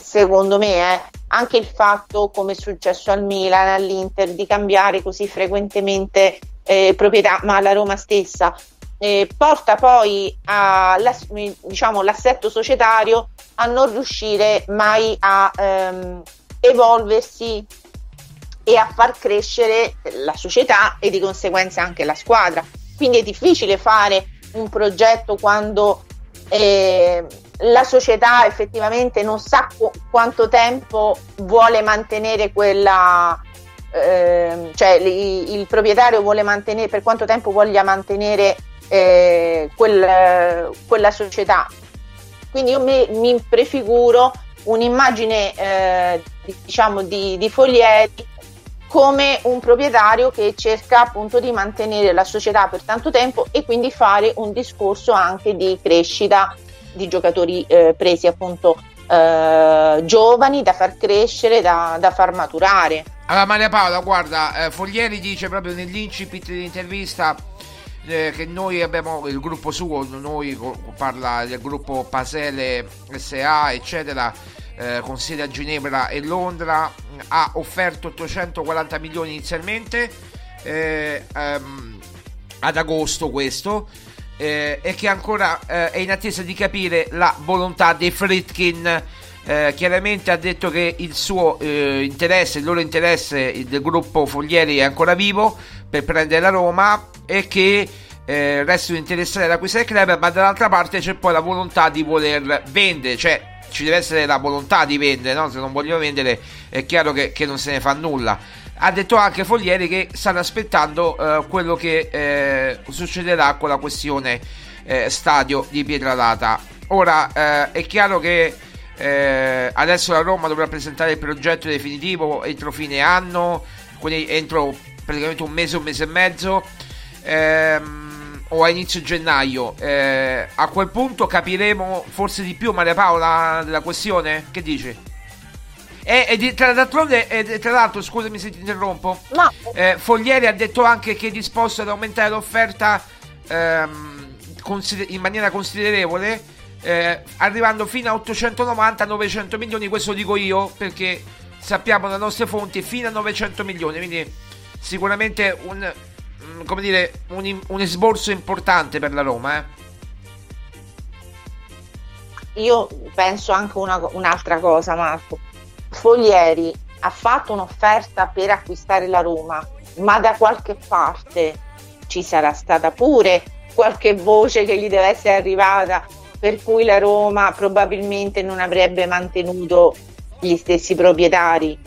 secondo me eh, anche il fatto, come è successo al Milan, all'Inter, di cambiare così frequentemente eh, proprietà, ma alla Roma stessa, eh, porta poi alla, diciamo, l'assetto societario a non riuscire mai a ehm, evolversi e a far crescere la società e di conseguenza anche la squadra. Quindi è difficile fare un progetto quando eh, la società effettivamente non sa qu- quanto tempo vuole mantenere quella, eh, cioè il, il, proprietario vuole mantenere, per quanto tempo voglia mantenere eh, quel, quella società. Quindi io mi, mi prefiguro un'immagine eh, diciamo di, di Foglieri come un proprietario che cerca appunto di mantenere la società per tanto tempo e quindi fare un discorso anche di crescita di giocatori eh, presi appunto eh, giovani da far crescere, da, da, far maturare. Allora Maria Paola, guarda, eh, Foglieri dice proprio nell'incipit dell'intervista eh, che noi abbiamo il gruppo suo, noi parla del gruppo Pasele SA, eccetera, eh, a Ginevra e Londra, ha offerto 840 milioni inizialmente eh, ehm, ad agosto questo eh, e che ancora eh, è in attesa di capire la volontà dei Fritkin. Eh, chiaramente ha detto che il suo eh, interesse, il loro interesse del gruppo Foglieri è ancora vivo per prendere la Roma e che eh, restano interessati ad acquistare il club, ma dall'altra parte c'è poi la volontà di voler vendere, cioè ci deve essere la volontà di vendere, no? se non vogliono vendere è chiaro che, che non se ne fa nulla ha detto anche Foglieri che stanno aspettando eh, quello che eh, succederà con la questione eh, stadio di Pietradata. Ora eh, è chiaro che eh, adesso la Roma dovrà presentare il progetto definitivo entro fine anno, quindi entro praticamente un mese, un mese e mezzo. Ehm, o a inizio gennaio eh, a quel punto capiremo forse di più Maria Paola della questione che dici? E, e tra, d'altronde, e, tra l'altro, scusami se ti interrompo, no. eh, Foglieri ha detto anche che è disposto ad aumentare l'offerta ehm, consider- in maniera considerevole, eh, arrivando fino a 890-900 milioni. Questo dico io perché sappiamo dalle nostre fonti fino a 900 milioni. Quindi, sicuramente un, mm, come dire, un, un esborso importante per la Roma. Eh. Io penso anche una, un'altra cosa, Marco Foglieri ha fatto un'offerta per acquistare la Roma, ma da qualche parte ci sarà stata pure qualche voce che gli deve essere arrivata per cui la Roma probabilmente non avrebbe mantenuto gli stessi proprietari.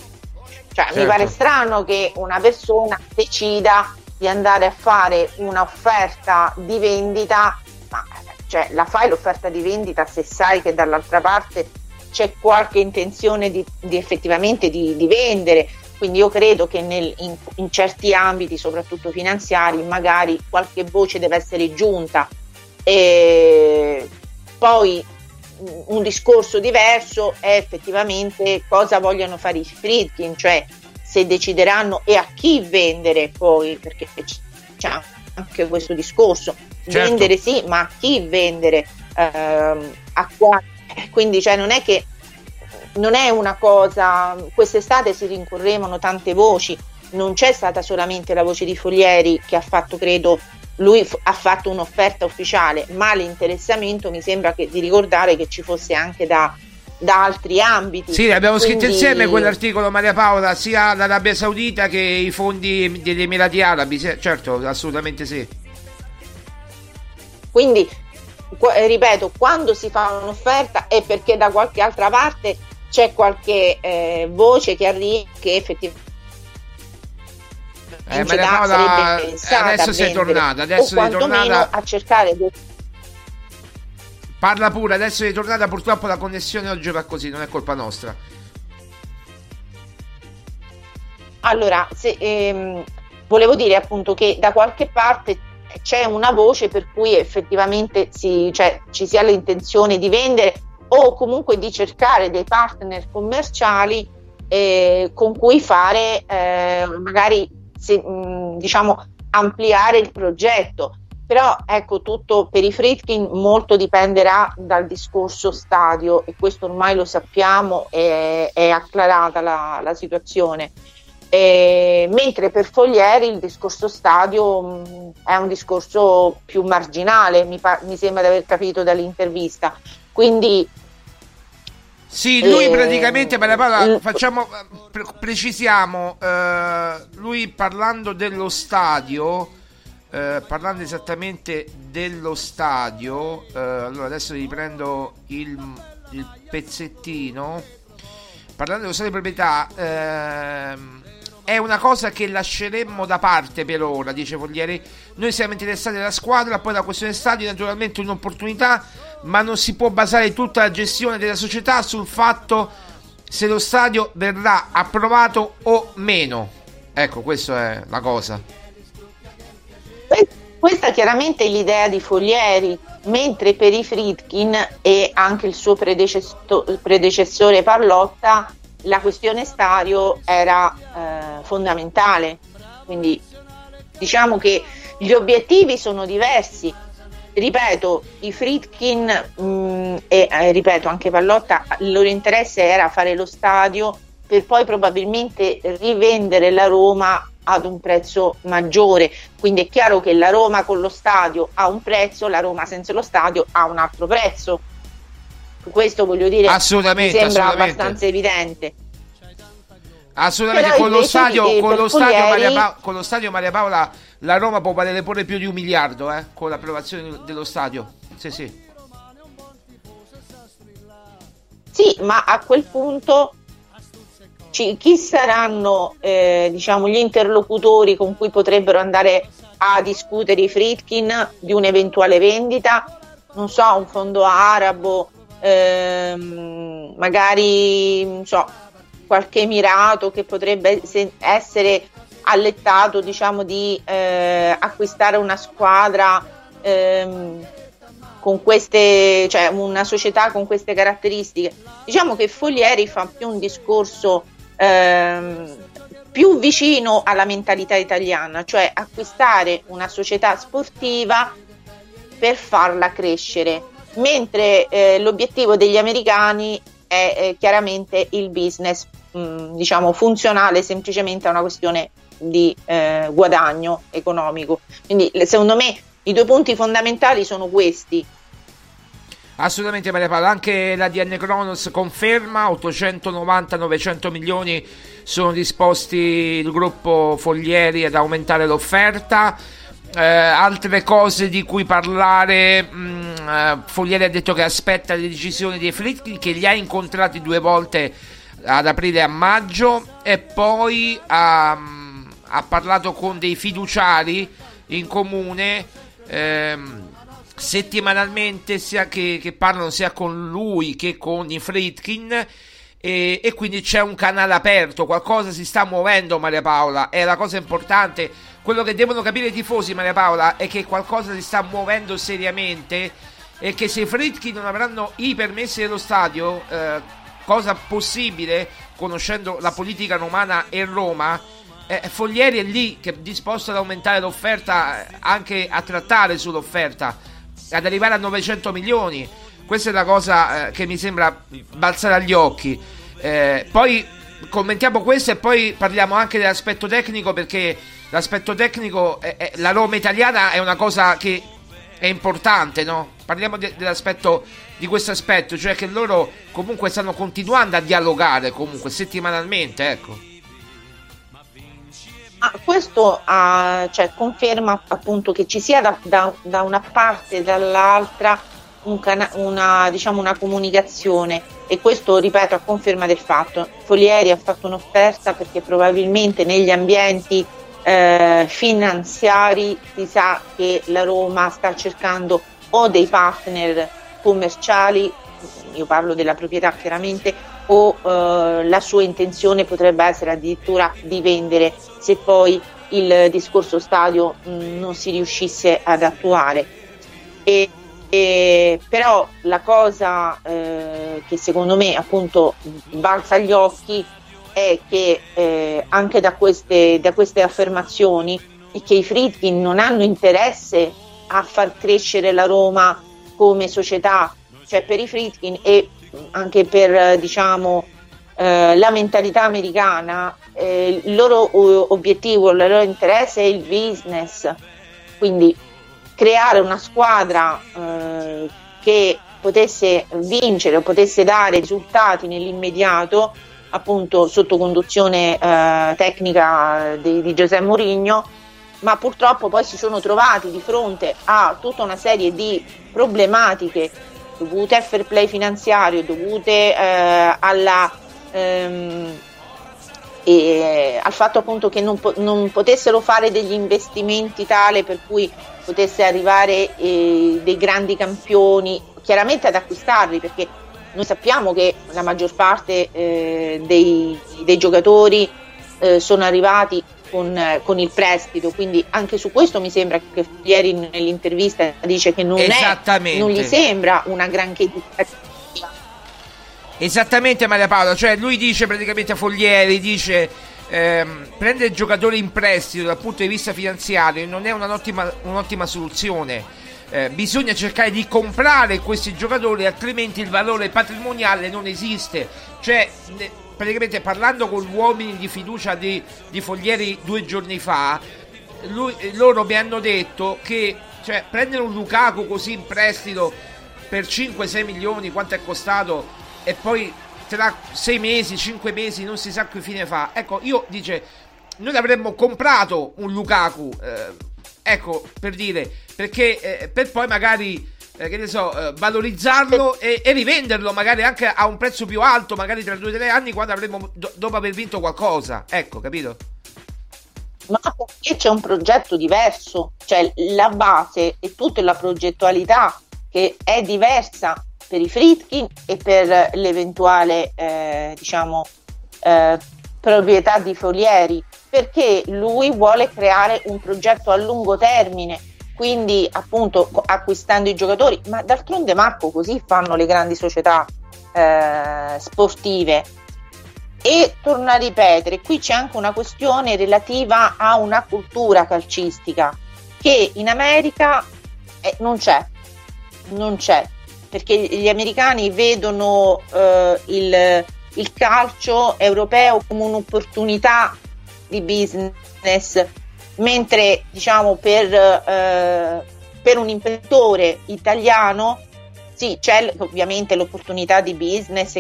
Cioè, certo. mi pare strano che una persona decida di andare a fare un'offerta di vendita, ma cioè, la fai l'offerta di vendita se sai che dall'altra parte c'è qualche intenzione di, di effettivamente di, di, vendere. Quindi io credo che nel, in, in, certi ambiti, soprattutto finanziari, magari qualche voce deve essere giunta. E poi un discorso diverso è effettivamente cosa vogliono fare i Friedkin, cioè se decideranno e a chi vendere poi, perché c'è anche questo discorso. Certo. Vendere sì, ma a chi vendere? Ehm, a quale quindi cioè, non è che non è una cosa, quest'estate si rincorrevano tante voci, non c'è stata solamente la voce di Foglieri che ha fatto, credo, lui f- ha fatto un'offerta ufficiale, ma l'interessamento mi sembra che, di ricordare che ci fosse anche da, da altri ambiti. Sì, abbiamo Quindi- scritto insieme quell'articolo Maria Paola, sia l'Arabia Saudita che i fondi degli Emirati Arabi, certo, assolutamente sì. Quindi, qu- ripeto, quando si fa un'offerta è perché da qualche altra parte c'è qualche eh, voce che arriva che effettivamente Eh, Paola, pensata adesso sei vendere, tornata, adesso sei tornata. a cercare di Parla pure, adesso è tornata, purtroppo la connessione oggi va così, non è colpa nostra. Allora, se, ehm, volevo dire appunto che da qualche parte c'è una voce per cui effettivamente si- cioè, ci sia l'intenzione di vendere o comunque di cercare dei partner commerciali eh, con cui fare eh, magari se, mh, diciamo ampliare il progetto. Però ecco tutto per i Fritkin molto dipenderà dal discorso stadio e questo ormai lo sappiamo, è, è acclarata la, la situazione. Eh, mentre per Foglieri il discorso stadio mh, è un discorso più marginale, mi, pa- mi sembra di aver capito dall'intervista. Quindi Sì, lui Eh, praticamente, Maria Paola, facciamo, pre- precisiamo, eh, lui parlando dello stadio, eh, parlando esattamente dello stadio, eh, allora adesso riprendo il, il pezzettino, parlando dello stadio di proprietà, ehm, è una cosa che lasceremmo da parte per ora, dice Foglieri. Noi siamo interessati alla squadra, poi la questione stadio è naturalmente un'opportunità, ma non si può basare tutta la gestione della società sul fatto se lo stadio verrà approvato o meno. Ecco, questa è la cosa. que- questa chiaramente è l'idea di Foglieri, mentre per i Fritkin e anche il suo predecesso- predecessore Parlotta la questione stadio era eh, fondamentale. Quindi diciamo che gli obiettivi sono diversi. Ripeto, i Fritkin mh, e eh, ripeto anche Pallotta, il loro interesse era fare lo stadio per poi probabilmente rivendere la Roma ad un prezzo maggiore. Quindi è chiaro che la Roma con lo stadio ha un prezzo, la Roma senza lo stadio ha un altro prezzo. Questo voglio dire, Assolutamente, mi sembra assolutamente. abbastanza evidente. Assolutamente, Però con lo, stadio, di- con, lo Maria Pa- con lo stadio Maria Paola la Roma può valere pure più di un miliardo eh, con l'approvazione dello stadio. Sì, sì. Sì, ma a quel punto ci- chi saranno eh, diciamo, gli interlocutori con cui potrebbero andare a discutere i Fritkin di un'eventuale vendita? Non so, un fondo arabo, ehm, magari so, qualche emirato che potrebbe se- essere allettato diciamo, di eh, acquistare una squadra ehm, con queste, cioè una società con queste caratteristiche. Diciamo che Foglieri fa più un discorso ehm, più vicino alla mentalità italiana, cioè acquistare una società sportiva per farla crescere, mentre eh, l'obiettivo degli americani è eh, chiaramente il business, mh, diciamo funzionale semplicemente a una questione di eh, guadagno economico. Quindi secondo me i due punti fondamentali sono questi. Assolutamente Maria Paola, anche la DN Kronos conferma 890-900 milioni sono disposti il gruppo Foglieri ad aumentare l'offerta. Eh, altre cose di cui parlare, mh, eh, Foglieri ha detto che aspetta le decisioni dei Fritkin che li ha incontrati due volte ad aprile e a maggio e poi ha, mh, ha parlato con dei fiduciari in comune ehm, settimanalmente sia che, che parlano sia con lui che con i Fritkin e, e quindi c'è un canale aperto, qualcosa si sta muovendo Maria Paola, è la cosa importante, quello che devono capire i tifosi Maria Paola è che qualcosa si sta muovendo seriamente e che se i Fritkin non avranno i permessi dello stadio, eh, cosa possibile conoscendo la politica romana e Roma, eh, Foglieri è lì che è disposto ad aumentare l'offerta, eh, anche a trattare sull'offerta, ad arrivare a 900 milioni. Questa è la cosa eh, che mi sembra balzare agli occhi. Eh, poi commentiamo questo e poi parliamo anche dell'aspetto tecnico perché l'aspetto tecnico, è, è, la Roma italiana è una cosa che è importante, no? Parliamo de, dell'aspetto di questo aspetto, cioè che loro comunque stanno continuando a dialogare comunque settimanalmente, ecco. Ah, questo ah, cioè, conferma appunto che ci sia da, da, da una parte e dall'altra un cana- una, diciamo, una comunicazione e questo ripeto a conferma del fatto Folieri ha fatto un'offerta perché probabilmente negli ambienti eh, finanziari si sa che la Roma sta cercando o dei partner commerciali, io parlo della proprietà chiaramente, o eh, la sua intenzione potrebbe essere addirittura di vendere se poi il discorso stadio mh, mm, non si riuscisse ad attuare. E, e, però la cosa eh, che secondo me appunto balza agli occhi è che eh, anche da queste, da queste affermazioni che i Fritkin non hanno interesse a far crescere la Roma come società, cioè per i Fritkin e anche per diciamo eh, la mentalità americana, eh, il loro obiettivo, il loro interesse è il business, quindi creare una squadra eh, che potesse vincere o potesse dare risultati nell'immediato appunto sotto conduzione eh, tecnica di, di Giuseppe Mourinho, ma purtroppo poi si sono trovati di fronte a tutta una serie di problematiche dovute al fair play finanziario, dovute eh, alla, ehm, e, al fatto appunto che non, non, potessero fare degli investimenti tale per cui potesse arrivare eh, dei grandi campioni, chiaramente ad acquistarli perché noi sappiamo che la maggior parte eh, dei, dei, giocatori eh, sono arrivati con, con, il prestito, quindi anche su questo mi sembra che ieri nell'intervista dice che non, è, non gli sembra una granché Esattamente Maria Paola, cioè lui dice praticamente a Foglieri, dice ehm, prendere il giocatore in prestito dal punto di vista finanziario non è un'ottima, un'ottima soluzione eh, bisogna cercare di comprare questi giocatori, altrimenti il valore patrimoniale non esiste. Cioè, praticamente parlando con uomini di fiducia di, di Foglieri due giorni fa, lui, loro mi hanno detto che cioè, prendere un Lukaku così in prestito per 5-6 milioni, quanto è costato, e poi tra 6 mesi, 5 mesi non si sa che fine fa. Ecco, io dice, noi avremmo comprato un Lukaku. Eh, Ecco, per dire, perché eh, per poi magari, eh, che ne so, eh, valorizzarlo e, e, rivenderlo magari anche a un prezzo più alto, magari tra due o tre anni, quando avremo, do, dopo aver vinto qualcosa. Ecco, capito? Ma perché c'è un progetto diverso, cioè la base e tutta la progettualità che è diversa per i Fritkin e per l'eventuale, eh, diciamo, eh, proprietà di Folieri perché lui vuole creare un progetto a lungo termine, quindi appunto acquistando i giocatori, ma d'altronde Marco così fanno le grandi società eh, sportive. E torno a ripetere, qui c'è anche una questione relativa a una cultura calcistica che in America eh, non c'è, non c'è, perché gli americani vedono eh, il, il calcio europeo come un'opportunità di business, mentre diciamo per, eh, per un imprenditore italiano sì, c'è ovviamente l'opportunità di business,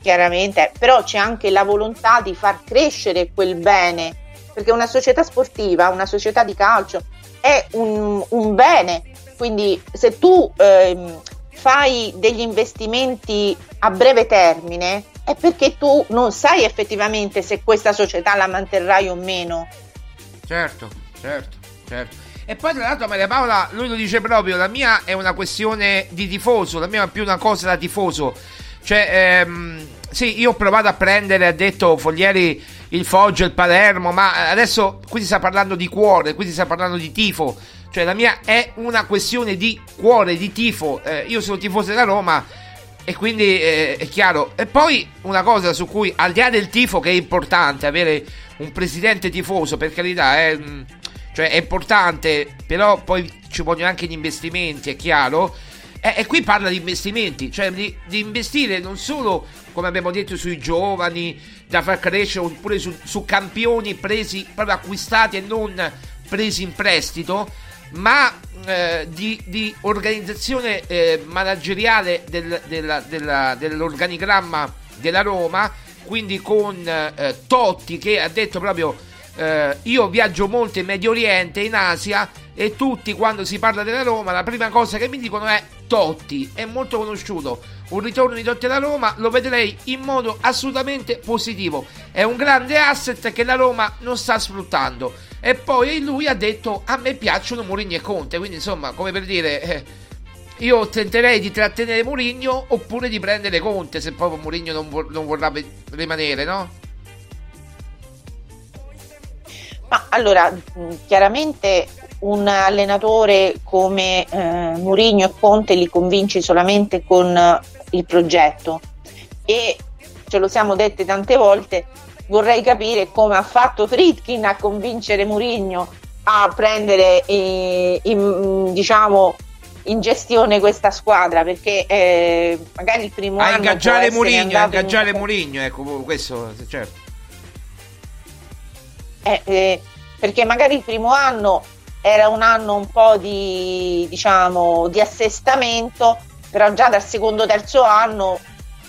chiaramente, però c'è anche la volontà di far crescere quel bene, perché una società sportiva, una società di calcio è un, un bene, quindi se tu eh, fai degli investimenti a breve termine, è perché tu non sai effettivamente se questa società la manterrai o meno. Certo, certo, certo. E poi tra l'altro Maria Paola, lui lo dice proprio, la mia è una questione di tifoso, la mia è più una cosa da tifoso. Cioè, ehm, sì, io ho provato a prendere, ha detto Foglieri, il Foggia, il Palermo, ma adesso qui si sta parlando di cuore, qui si sta parlando di tifo. Cioè, la mia è una questione di cuore, di tifo. Eh, io sono tifoso della Roma e quindi eh, è chiaro. E poi una cosa su cui, al di là del tifo, che è importante avere un presidente tifoso, per carità, è, mm, cioè è importante, però poi ci vogliono anche gli investimenti, è chiaro. E, e qui parla di investimenti, cioè di, di, investire non solo, come abbiamo detto, sui giovani, da far crescere oppure su, su campioni presi proprio acquistati e non presi in prestito ma eh, di, di, organizzazione eh, manageriale del, della, della, dell'organigramma della Roma, quindi con eh, Totti che ha detto proprio eh, io viaggio molto in Medio Oriente, in Asia e tutti quando si parla della Roma la prima cosa che mi dicono è Totti, è molto conosciuto. Un ritorno di Totti alla Roma lo vedrei in modo assolutamente positivo. È un grande asset che la Roma non sta sfruttando. E poi lui ha detto a me piacciono Mourinho e Conte, quindi insomma, come per dire, eh, io tenterei di trattenere Mourinho oppure di prendere Conte se proprio Mourinho non, vor- non vorrà rimanere, no? Ma allora, chiaramente un allenatore come eh, Mourinho e Conte li convinci solamente con eh, il progetto e ce lo siamo dette tante volte, vorrei capire come ha fatto Fritkin a convincere Mourinho a prendere eh, in, diciamo in gestione questa squadra perché eh, magari il primo a anno ingaggiare Mourinho, a ingaggiare in... Mourinho, ecco questo certo. Eh, eh, perché magari il primo anno era un anno un po' di diciamo di assestamento, però già dal secondo terzo anno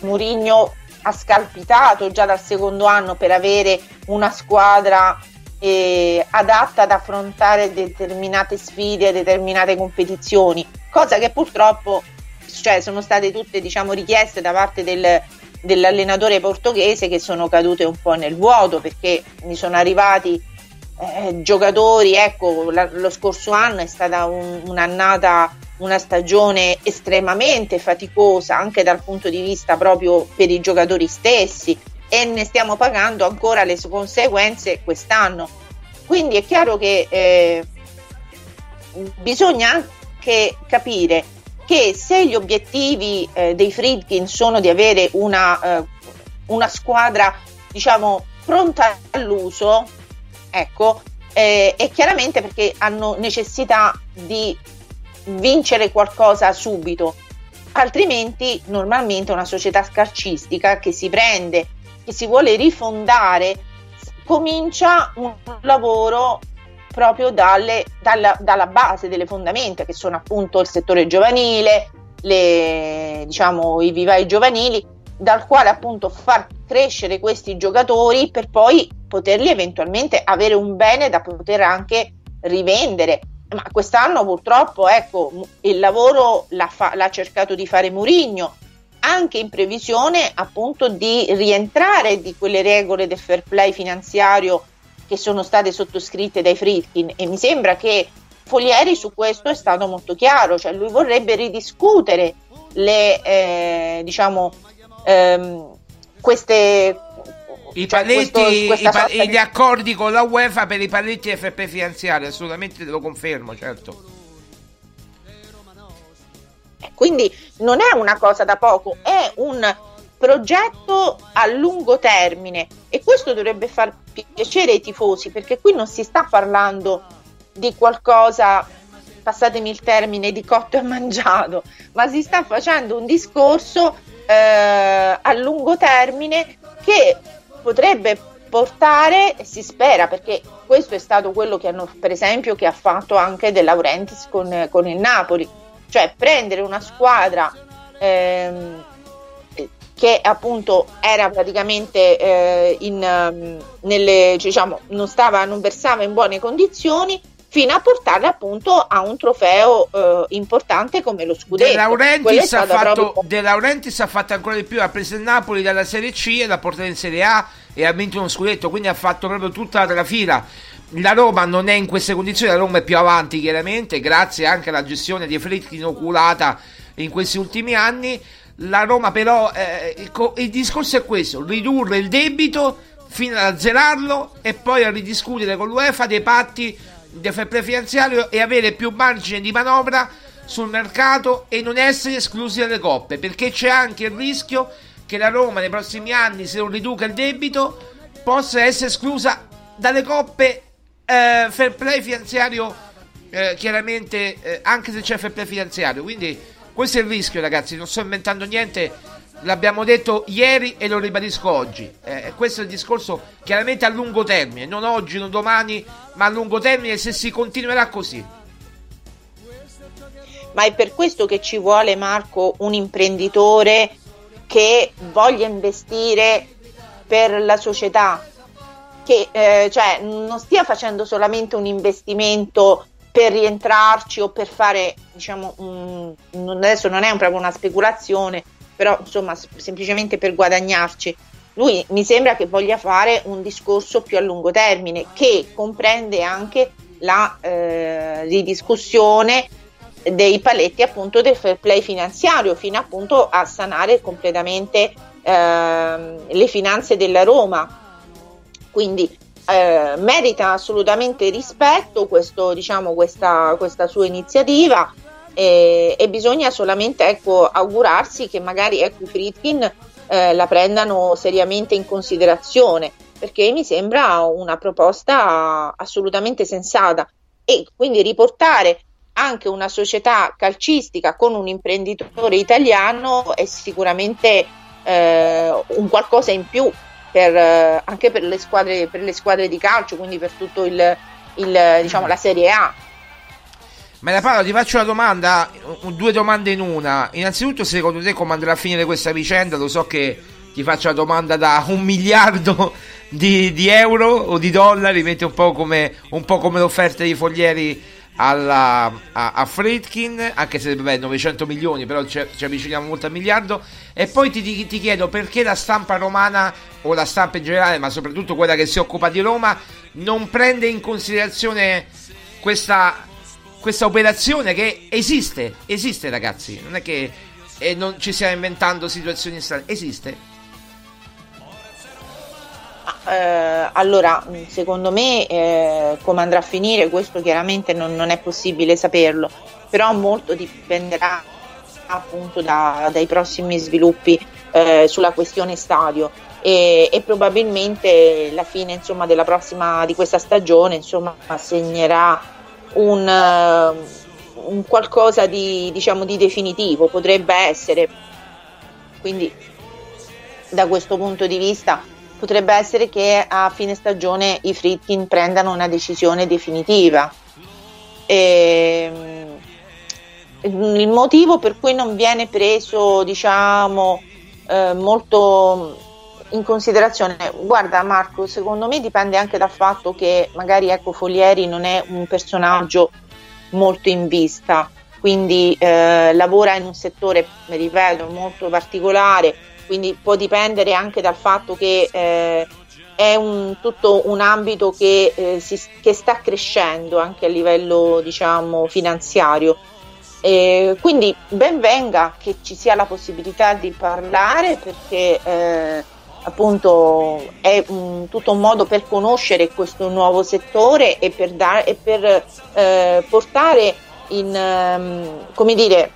Mourinho ha scalpitato già dal secondo anno per avere una squadra eh, adatta ad affrontare determinate sfide, determinate competizioni, cosa che purtroppo cioè, sono state tutte diciamo, richieste da parte del, dell'allenatore portoghese che sono cadute un po' nel vuoto perché mi sono arrivati eh, giocatori, ecco, la, lo scorso anno è stata un, un'annata una stagione estremamente faticosa anche dal punto di vista proprio per i giocatori stessi e ne stiamo pagando ancora le conseguenze quest'anno. Quindi è chiaro che eh, bisogna anche capire che se gli obiettivi eh, dei Friedkin sono di avere una, eh, una squadra diciamo pronta all'uso, ecco, eh, è chiaramente perché hanno necessità di vincere qualcosa subito, altrimenti normalmente una società scarcistica che si prende, che si vuole rifondare, comincia un lavoro proprio dalle, dalla, dalla, base delle fondamenta che sono appunto il settore giovanile, le, diciamo, i vivai giovanili, dal quale appunto far crescere questi giocatori per poi poterli eventualmente avere un bene da poter anche rivendere ma quest'anno purtroppo ecco, il lavoro l'ha, fa- l'ha cercato di fare Murigno anche in previsione appunto di rientrare di quelle regole del fair play finanziario che sono state sottoscritte dai Fritkin. E mi sembra che Folieri su questo è stato molto chiaro, cioè lui vorrebbe ridiscutere le, eh, diciamo, ehm, queste, i cioè, paletti, questo, i pa- di... gli accordi con la UEFA per i paletti FP finanziari, assolutamente te lo confermo, certo. Quindi non è una cosa da poco, è un progetto a lungo termine e questo dovrebbe far piacere ai tifosi perché qui non si sta parlando di qualcosa, passatemi il termine, di cotto e mangiato, ma si sta facendo un discorso eh, a lungo termine che potrebbe portare, si spera, perché questo è stato quello che hanno, per esempio, che ha fatto anche De Laurentiis con, con il Napoli, cioè prendere una squadra ehm, che appunto era praticamente eh, in, um, nelle, diciamo, non, stava, non versava in buone condizioni fino a portarla appunto a un trofeo eh, importante come lo scudetto. De Laurentiis, ha fatto, proprio... De Laurentiis ha fatto ancora di più, ha preso il Napoli dalla Serie C e l'ha portato in Serie A e ha vinto uno scudetto, quindi ha fatto proprio tutta la fila. La Roma non è in queste condizioni, la Roma è più avanti chiaramente, grazie anche alla gestione di Fritkin inoculata in questi ultimi anni. La Roma però, eh, il discorso è questo, ridurre il debito fino a zerarlo e poi a ridiscutere con l'UEFA dei patti finanziario e avere più margine di manovra sul mercato e non essere esclusi dalle coppe, perché c'è anche il rischio che la Roma nei prossimi anni, se non riduca il debito, possa essere esclusa dalle coppe eh, fair play finanziario, eh, chiaramente, eh, anche se c'è fair play finanziario. Quindi questo è il rischio, ragazzi, non sto inventando niente. L'abbiamo detto ieri e lo ribadisco oggi. Eh, questo è il discorso chiaramente a lungo termine, non oggi, non domani, ma a lungo termine se si continuerà così. Ma è per questo che ci vuole, Marco, un imprenditore che voglia investire per la società, che eh, cioè, non stia facendo solamente un investimento per rientrarci o per fare, diciamo, un, adesso non è proprio una speculazione, però insomma semplicemente per guadagnarci. Lui mi sembra che voglia fare un discorso più a lungo termine che comprende anche la eh, ridiscussione dei paletti appunto del fair play finanziario fino appunto a sanare completamente eh, le finanze della Roma. Quindi eh, merita assolutamente rispetto questo, diciamo, questa, questa sua iniziativa e, e bisogna solamente ecco, augurarsi che magari ecco, Fritkin eh, la prendano seriamente in considerazione perché mi sembra una proposta assolutamente sensata e quindi riportare anche una società calcistica con un imprenditore italiano è sicuramente eh, un qualcosa in più per, eh, anche per le, squadre, per le squadre di calcio, quindi per tutto il, il diciamo, la Serie A. Ma la Paolo ti faccio una domanda, due domande in una. Innanzitutto, secondo te come andrà a finire questa vicenda? Lo so che ti faccio la domanda da un miliardo di, di euro o di dollari, metti un po' come, un po come l'offerta di Foglieri alla, a, a Fredkin, anche se beh, 900 milioni, però ci, ci avviciniamo molto al miliardo. E poi ti, ti, chiedo perché la stampa romana, o la stampa in generale, ma soprattutto quella che si occupa di Roma, non prende in considerazione questa questa operazione che esiste, esiste ragazzi, non è che eh, non ci stiamo inventando situazioni strane, esiste. Eh, allora, secondo me eh, come andrà a finire questo chiaramente non, non, è possibile saperlo, però molto dipenderà appunto da, dai prossimi sviluppi eh, sulla questione stadio e, e, probabilmente la fine insomma, della prossima di questa stagione insomma, segnerà un, uh, un qualcosa di, diciamo, di definitivo, potrebbe essere. Quindi da questo punto di vista potrebbe essere che a fine stagione i Fritkin prendano una decisione definitiva. E, ehm, il motivo per cui non viene preso, diciamo, eh, molto in considerazione, guarda Marco, secondo me dipende anche dal fatto che magari ecco, Folieri non è un personaggio molto in vista, quindi eh, lavora in un settore, ripeto, molto particolare, quindi può dipendere anche dal fatto che eh, è un, tutto un ambito che, eh, si, che, sta crescendo anche a livello diciamo, finanziario. quindi ben venga che ci sia la possibilità di parlare perché eh, appunto è un, tutto un modo per conoscere questo nuovo settore e per, dar, e per eh, portare in, um, come dire,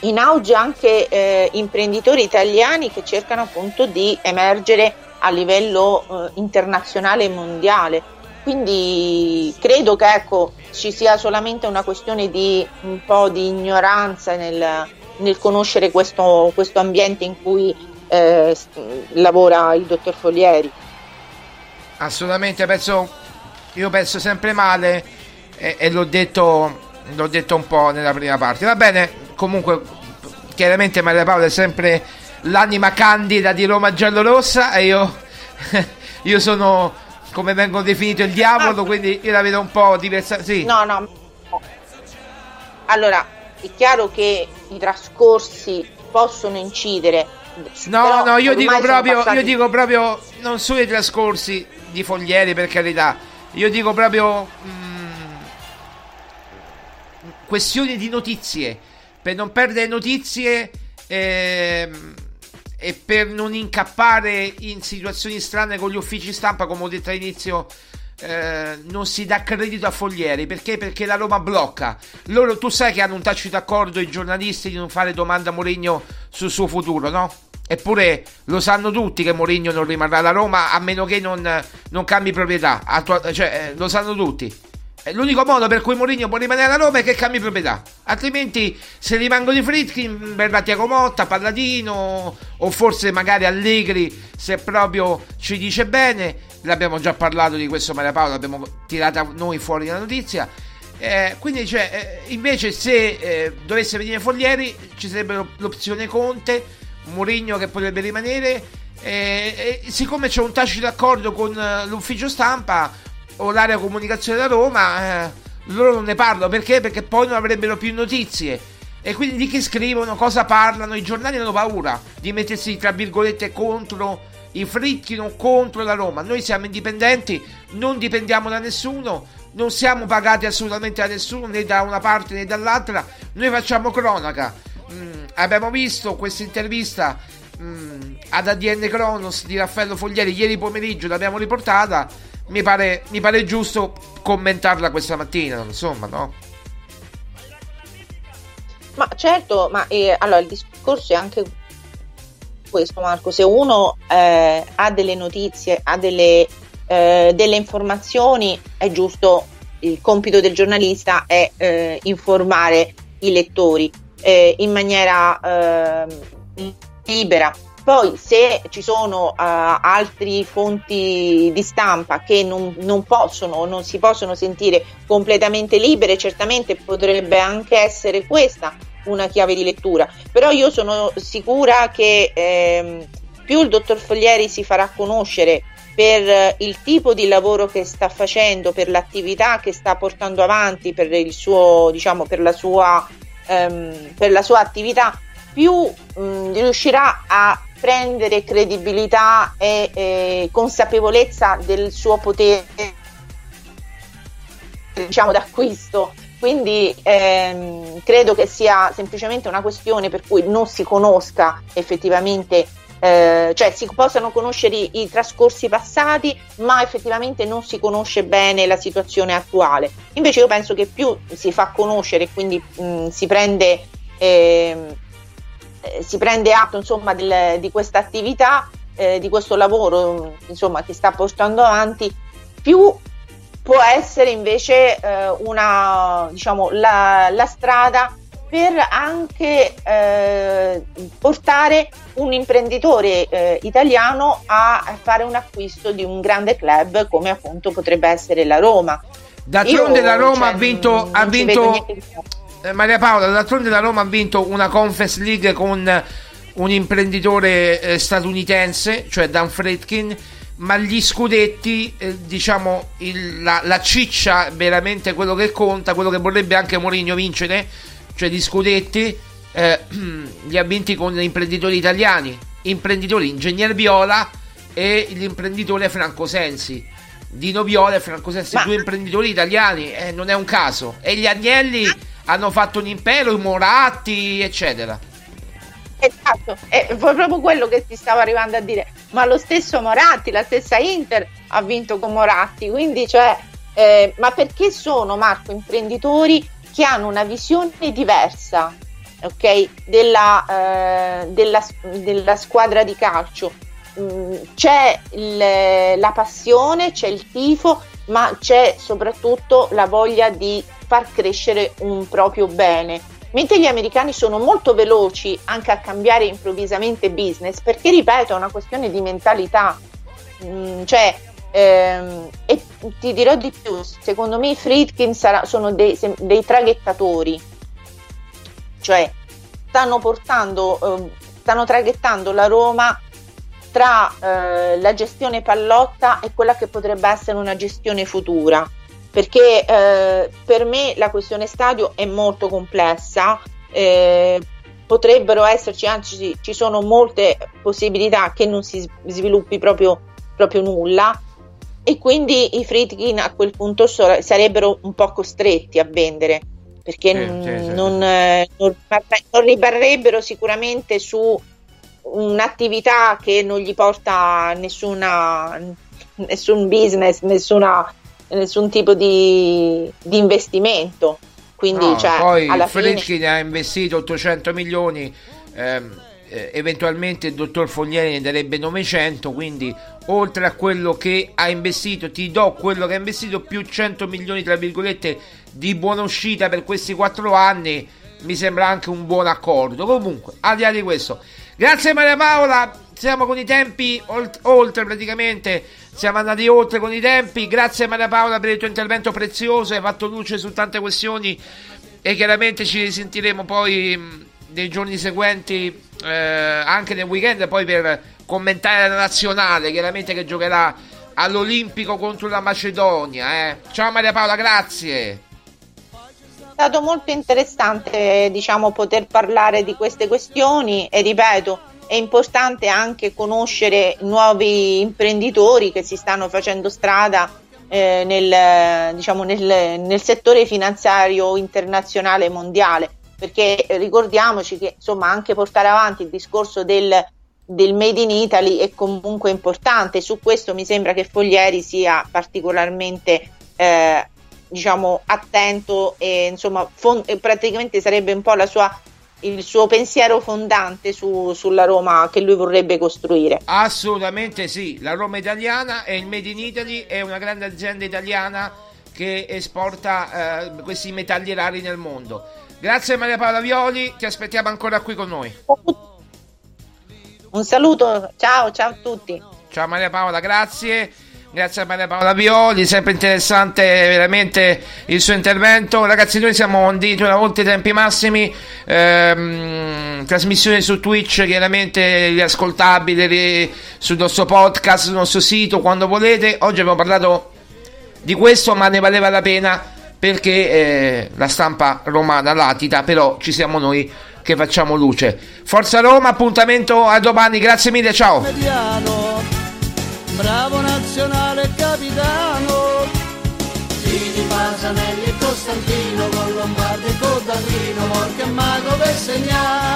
in auge anche eh, imprenditori italiani che cercano appunto di emergere a livello eh, internazionale e mondiale. Quindi credo che ecco, ci sia solamente una questione di un po' di ignoranza nel, nel conoscere questo, questo ambiente in cui eh, lavora il dottor Foglieri. Assolutamente, penso, io penso sempre male e, e l'ho, detto, l'ho detto un po' nella prima parte. Va bene, comunque chiaramente Maria Paola è sempre l'anima candida di Roma giallorossa e io, io sono come vengo definito il diavolo, quindi io la vedo un po' diversa. Sì. No, no. Allora, è chiaro che i trascorsi possono incidere No, no, io dico, proprio, passati... io dico proprio, non solo i trascorsi di Foglieri per carità, io dico proprio mh, mm, questioni di notizie, per non perdere notizie eh, e per non incappare in situazioni strane con gli uffici stampa, come ho detto all'inizio. Eh, non si dà credito a Foglieri perché? Perché la Roma blocca. Loro, tu sai che hanno un tacito accordo i giornalisti di non fare domanda a Mourinho sul suo futuro, no? Eppure lo sanno tutti che Mourinho non rimarrà alla Roma a meno che non, non cambi proprietà. Attua- cioè, eh, lo sanno tutti. L'unico modo per cui Mourinho può rimanere a Roma è che cambi proprietà. Altrimenti, se rimangono i Fritkin, verrà Tiago Motta, Palladino o forse magari Allegri, se proprio ci dice bene. L'abbiamo già parlato di questo Maria Paola, l'abbiamo tirata noi fuori la notizia. Eh, quindi, cioè, eh, invece, se eh, dovesse venire Foglieri, ci sarebbe l'opzione Conte, Mourinho che potrebbe rimanere. Eh, siccome c'è un tacito accordo con eh, l'ufficio stampa o l'area comunicazione da Roma, eh, loro non ne parlano perché? Perché poi non avrebbero più notizie. E quindi di che scrivono, cosa parlano? I giornali hanno paura di mettersi tra virgolette contro i fritti, non contro la Roma. Noi siamo indipendenti, non dipendiamo da nessuno non siamo pagati assolutamente da nessuno, né da una parte né dall'altra, noi facciamo cronaca. Mm, abbiamo visto questa intervista mm, ad ADN Cronos di Raffaello Foglieri ieri pomeriggio, l'abbiamo riportata, mi pare, mi pare giusto commentarla questa mattina, insomma, no? Ma certo, ma eh, allora il discorso è anche questo Marco, se uno eh, ha delle notizie, ha delle eh, delle informazioni, è giusto, il compito del giornalista è eh, informare i lettori eh, in maniera ehm, libera. Poi se ci sono uh, altre fonti di stampa che non, non possono non si possono sentire completamente libere, certamente potrebbe anche essere questa una chiave di lettura. Però io sono sicura che ehm, più il dottor Foglieri si farà conoscere per il tipo di lavoro che sta facendo, per l'attività che sta portando avanti, per, il suo, diciamo, per, la, sua, ehm, per la sua attività, più mh, riuscirà a prendere credibilità e eh, consapevolezza del suo potere diciamo d'acquisto quindi ehm, credo che sia semplicemente una questione per cui non si conosca effettivamente eh, cioè si possano conoscere i, i, trascorsi passati, ma effettivamente non si conosce bene la situazione attuale. Invece io penso che più si fa conoscere, quindi mh, si prende ehm, eh, si prende atto insomma del, di questa attività, eh, di questo lavoro insomma che sta portando avanti, più può essere invece eh, una diciamo la, la strada per anche eh, portare un imprenditore eh, italiano a fare un acquisto di un grande club come appunto potrebbe essere la Roma. D'altronde Io, la Roma cioè, ha vinto, ha vinto Maria Paola, d'altronde la Roma ha vinto una Conference League con un imprenditore eh, statunitense, cioè Dan Fredkin, ma gli scudetti, eh, diciamo, il, la, la, ciccia veramente quello che conta, quello che vorrebbe anche Mourinho vincere, cioè di scudetti, eh, li ha vinti con imprenditori italiani, imprenditori Ingegner Viola e l'imprenditore Franco Sensi. Dino Viola e Franco Sensi, Ma... due imprenditori italiani, eh, non è un caso. E gli Agnelli hanno fatto un impero, i Moratti, eccetera. Esatto, è proprio quello che ti stavo arrivando a dire. Ma lo stesso Moratti, la stessa Inter ha vinto con Moratti, quindi cioè, eh, ma perché sono Marco imprenditori che hanno una visione diversa okay, della, eh, della, della, squadra di calcio. Mm, c'è il, la passione, c'è il tifo, ma c'è soprattutto la voglia di far crescere un proprio bene. Mentre gli americani sono molto veloci anche a cambiare improvvisamente business, perché ripeto, è una questione di mentalità. Mm, cioè, Ehm, e ti dirò di più, secondo me i Friedkin sarà, sono dei, dei, traghettatori, cioè stanno portando, eh, stanno traghettando la Roma tra eh, la gestione pallotta e quella che potrebbe essere una gestione futura. Perché eh, per me la questione stadio è molto complessa, eh, potrebbero esserci, anzi ci sono molte possibilità che non si sviluppi proprio, proprio nulla e quindi i Friedkin a quel punto so- sarebbero un po' costretti a vendere perché sì, n- sì, sì. Non, eh, non, non, ribarrebbero sicuramente su un'attività che non gli porta nessuna, nessun business, nessuna, nessun tipo di, di investimento. Quindi, no, cioè, poi alla Friedkin fine... ha investito 800 milioni. Ehm, eh, eventualmente il dottor Foglieri ne darebbe 900, quindi oltre a quello che ha investito, ti do quello che ha investito più 100 milioni tra virgolette di buona uscita per questi 4 anni, mi sembra anche un buon accordo. Comunque, al di là di questo, grazie Maria Paola, siamo con i tempi olt- oltre praticamente, siamo andati oltre con i tempi. Grazie Maria Paola per il tuo intervento prezioso, hai fatto luce su tante questioni e chiaramente ci risentiremo poi nei giorni seguenti, eh, anche nel weekend, poi per commentare la nazionale, chiaramente che giocherà all'Olimpico contro la Macedonia. Eh. Ciao Maria Paola, grazie. Stato molto interessante diciamo, poter parlare di queste questioni e ripeto, è importante anche conoscere nuovi imprenditori che si stanno facendo strada eh, nel, diciamo, nel, nel settore finanziario internazionale mondiale. Perché ricordiamoci che insomma anche portare avanti il discorso del, del Made in Italy è comunque importante. Su questo mi sembra che Foglieri sia particolarmente eh, diciamo attento e insomma fon- praticamente sarebbe un po' la sua il suo pensiero fondante su, sulla Roma che lui vorrebbe costruire. Assolutamente sì, la Roma italiana e il Made in Italy è una grande azienda italiana che esporta eh, questi metalli rari nel mondo. Grazie Maria Paola Violi, ti aspettiamo ancora qui con noi. Un saluto, ciao, ciao a tutti. Ciao Maria Paola, grazie. Grazie a Maria Paola Violi, sempre interessante veramente il suo intervento. Ragazzi, noi siamo addirittura una volta ai tempi massimi. Ehm, trasmissione su Twitch, chiaramente riascoltabile sul nostro podcast, sul nostro sito, quando volete. Oggi abbiamo parlato di questo, ma ne valeva la pena perché eh, la stampa romana latita, però ci siamo noi che facciamo luce. Forza Roma, appuntamento a domani, grazie mille, ciao. Bravo nazionale capitano, Gini, Pasanelli e Costantino, con Lombardi e Codallino, Morca Mago, Vessegnino.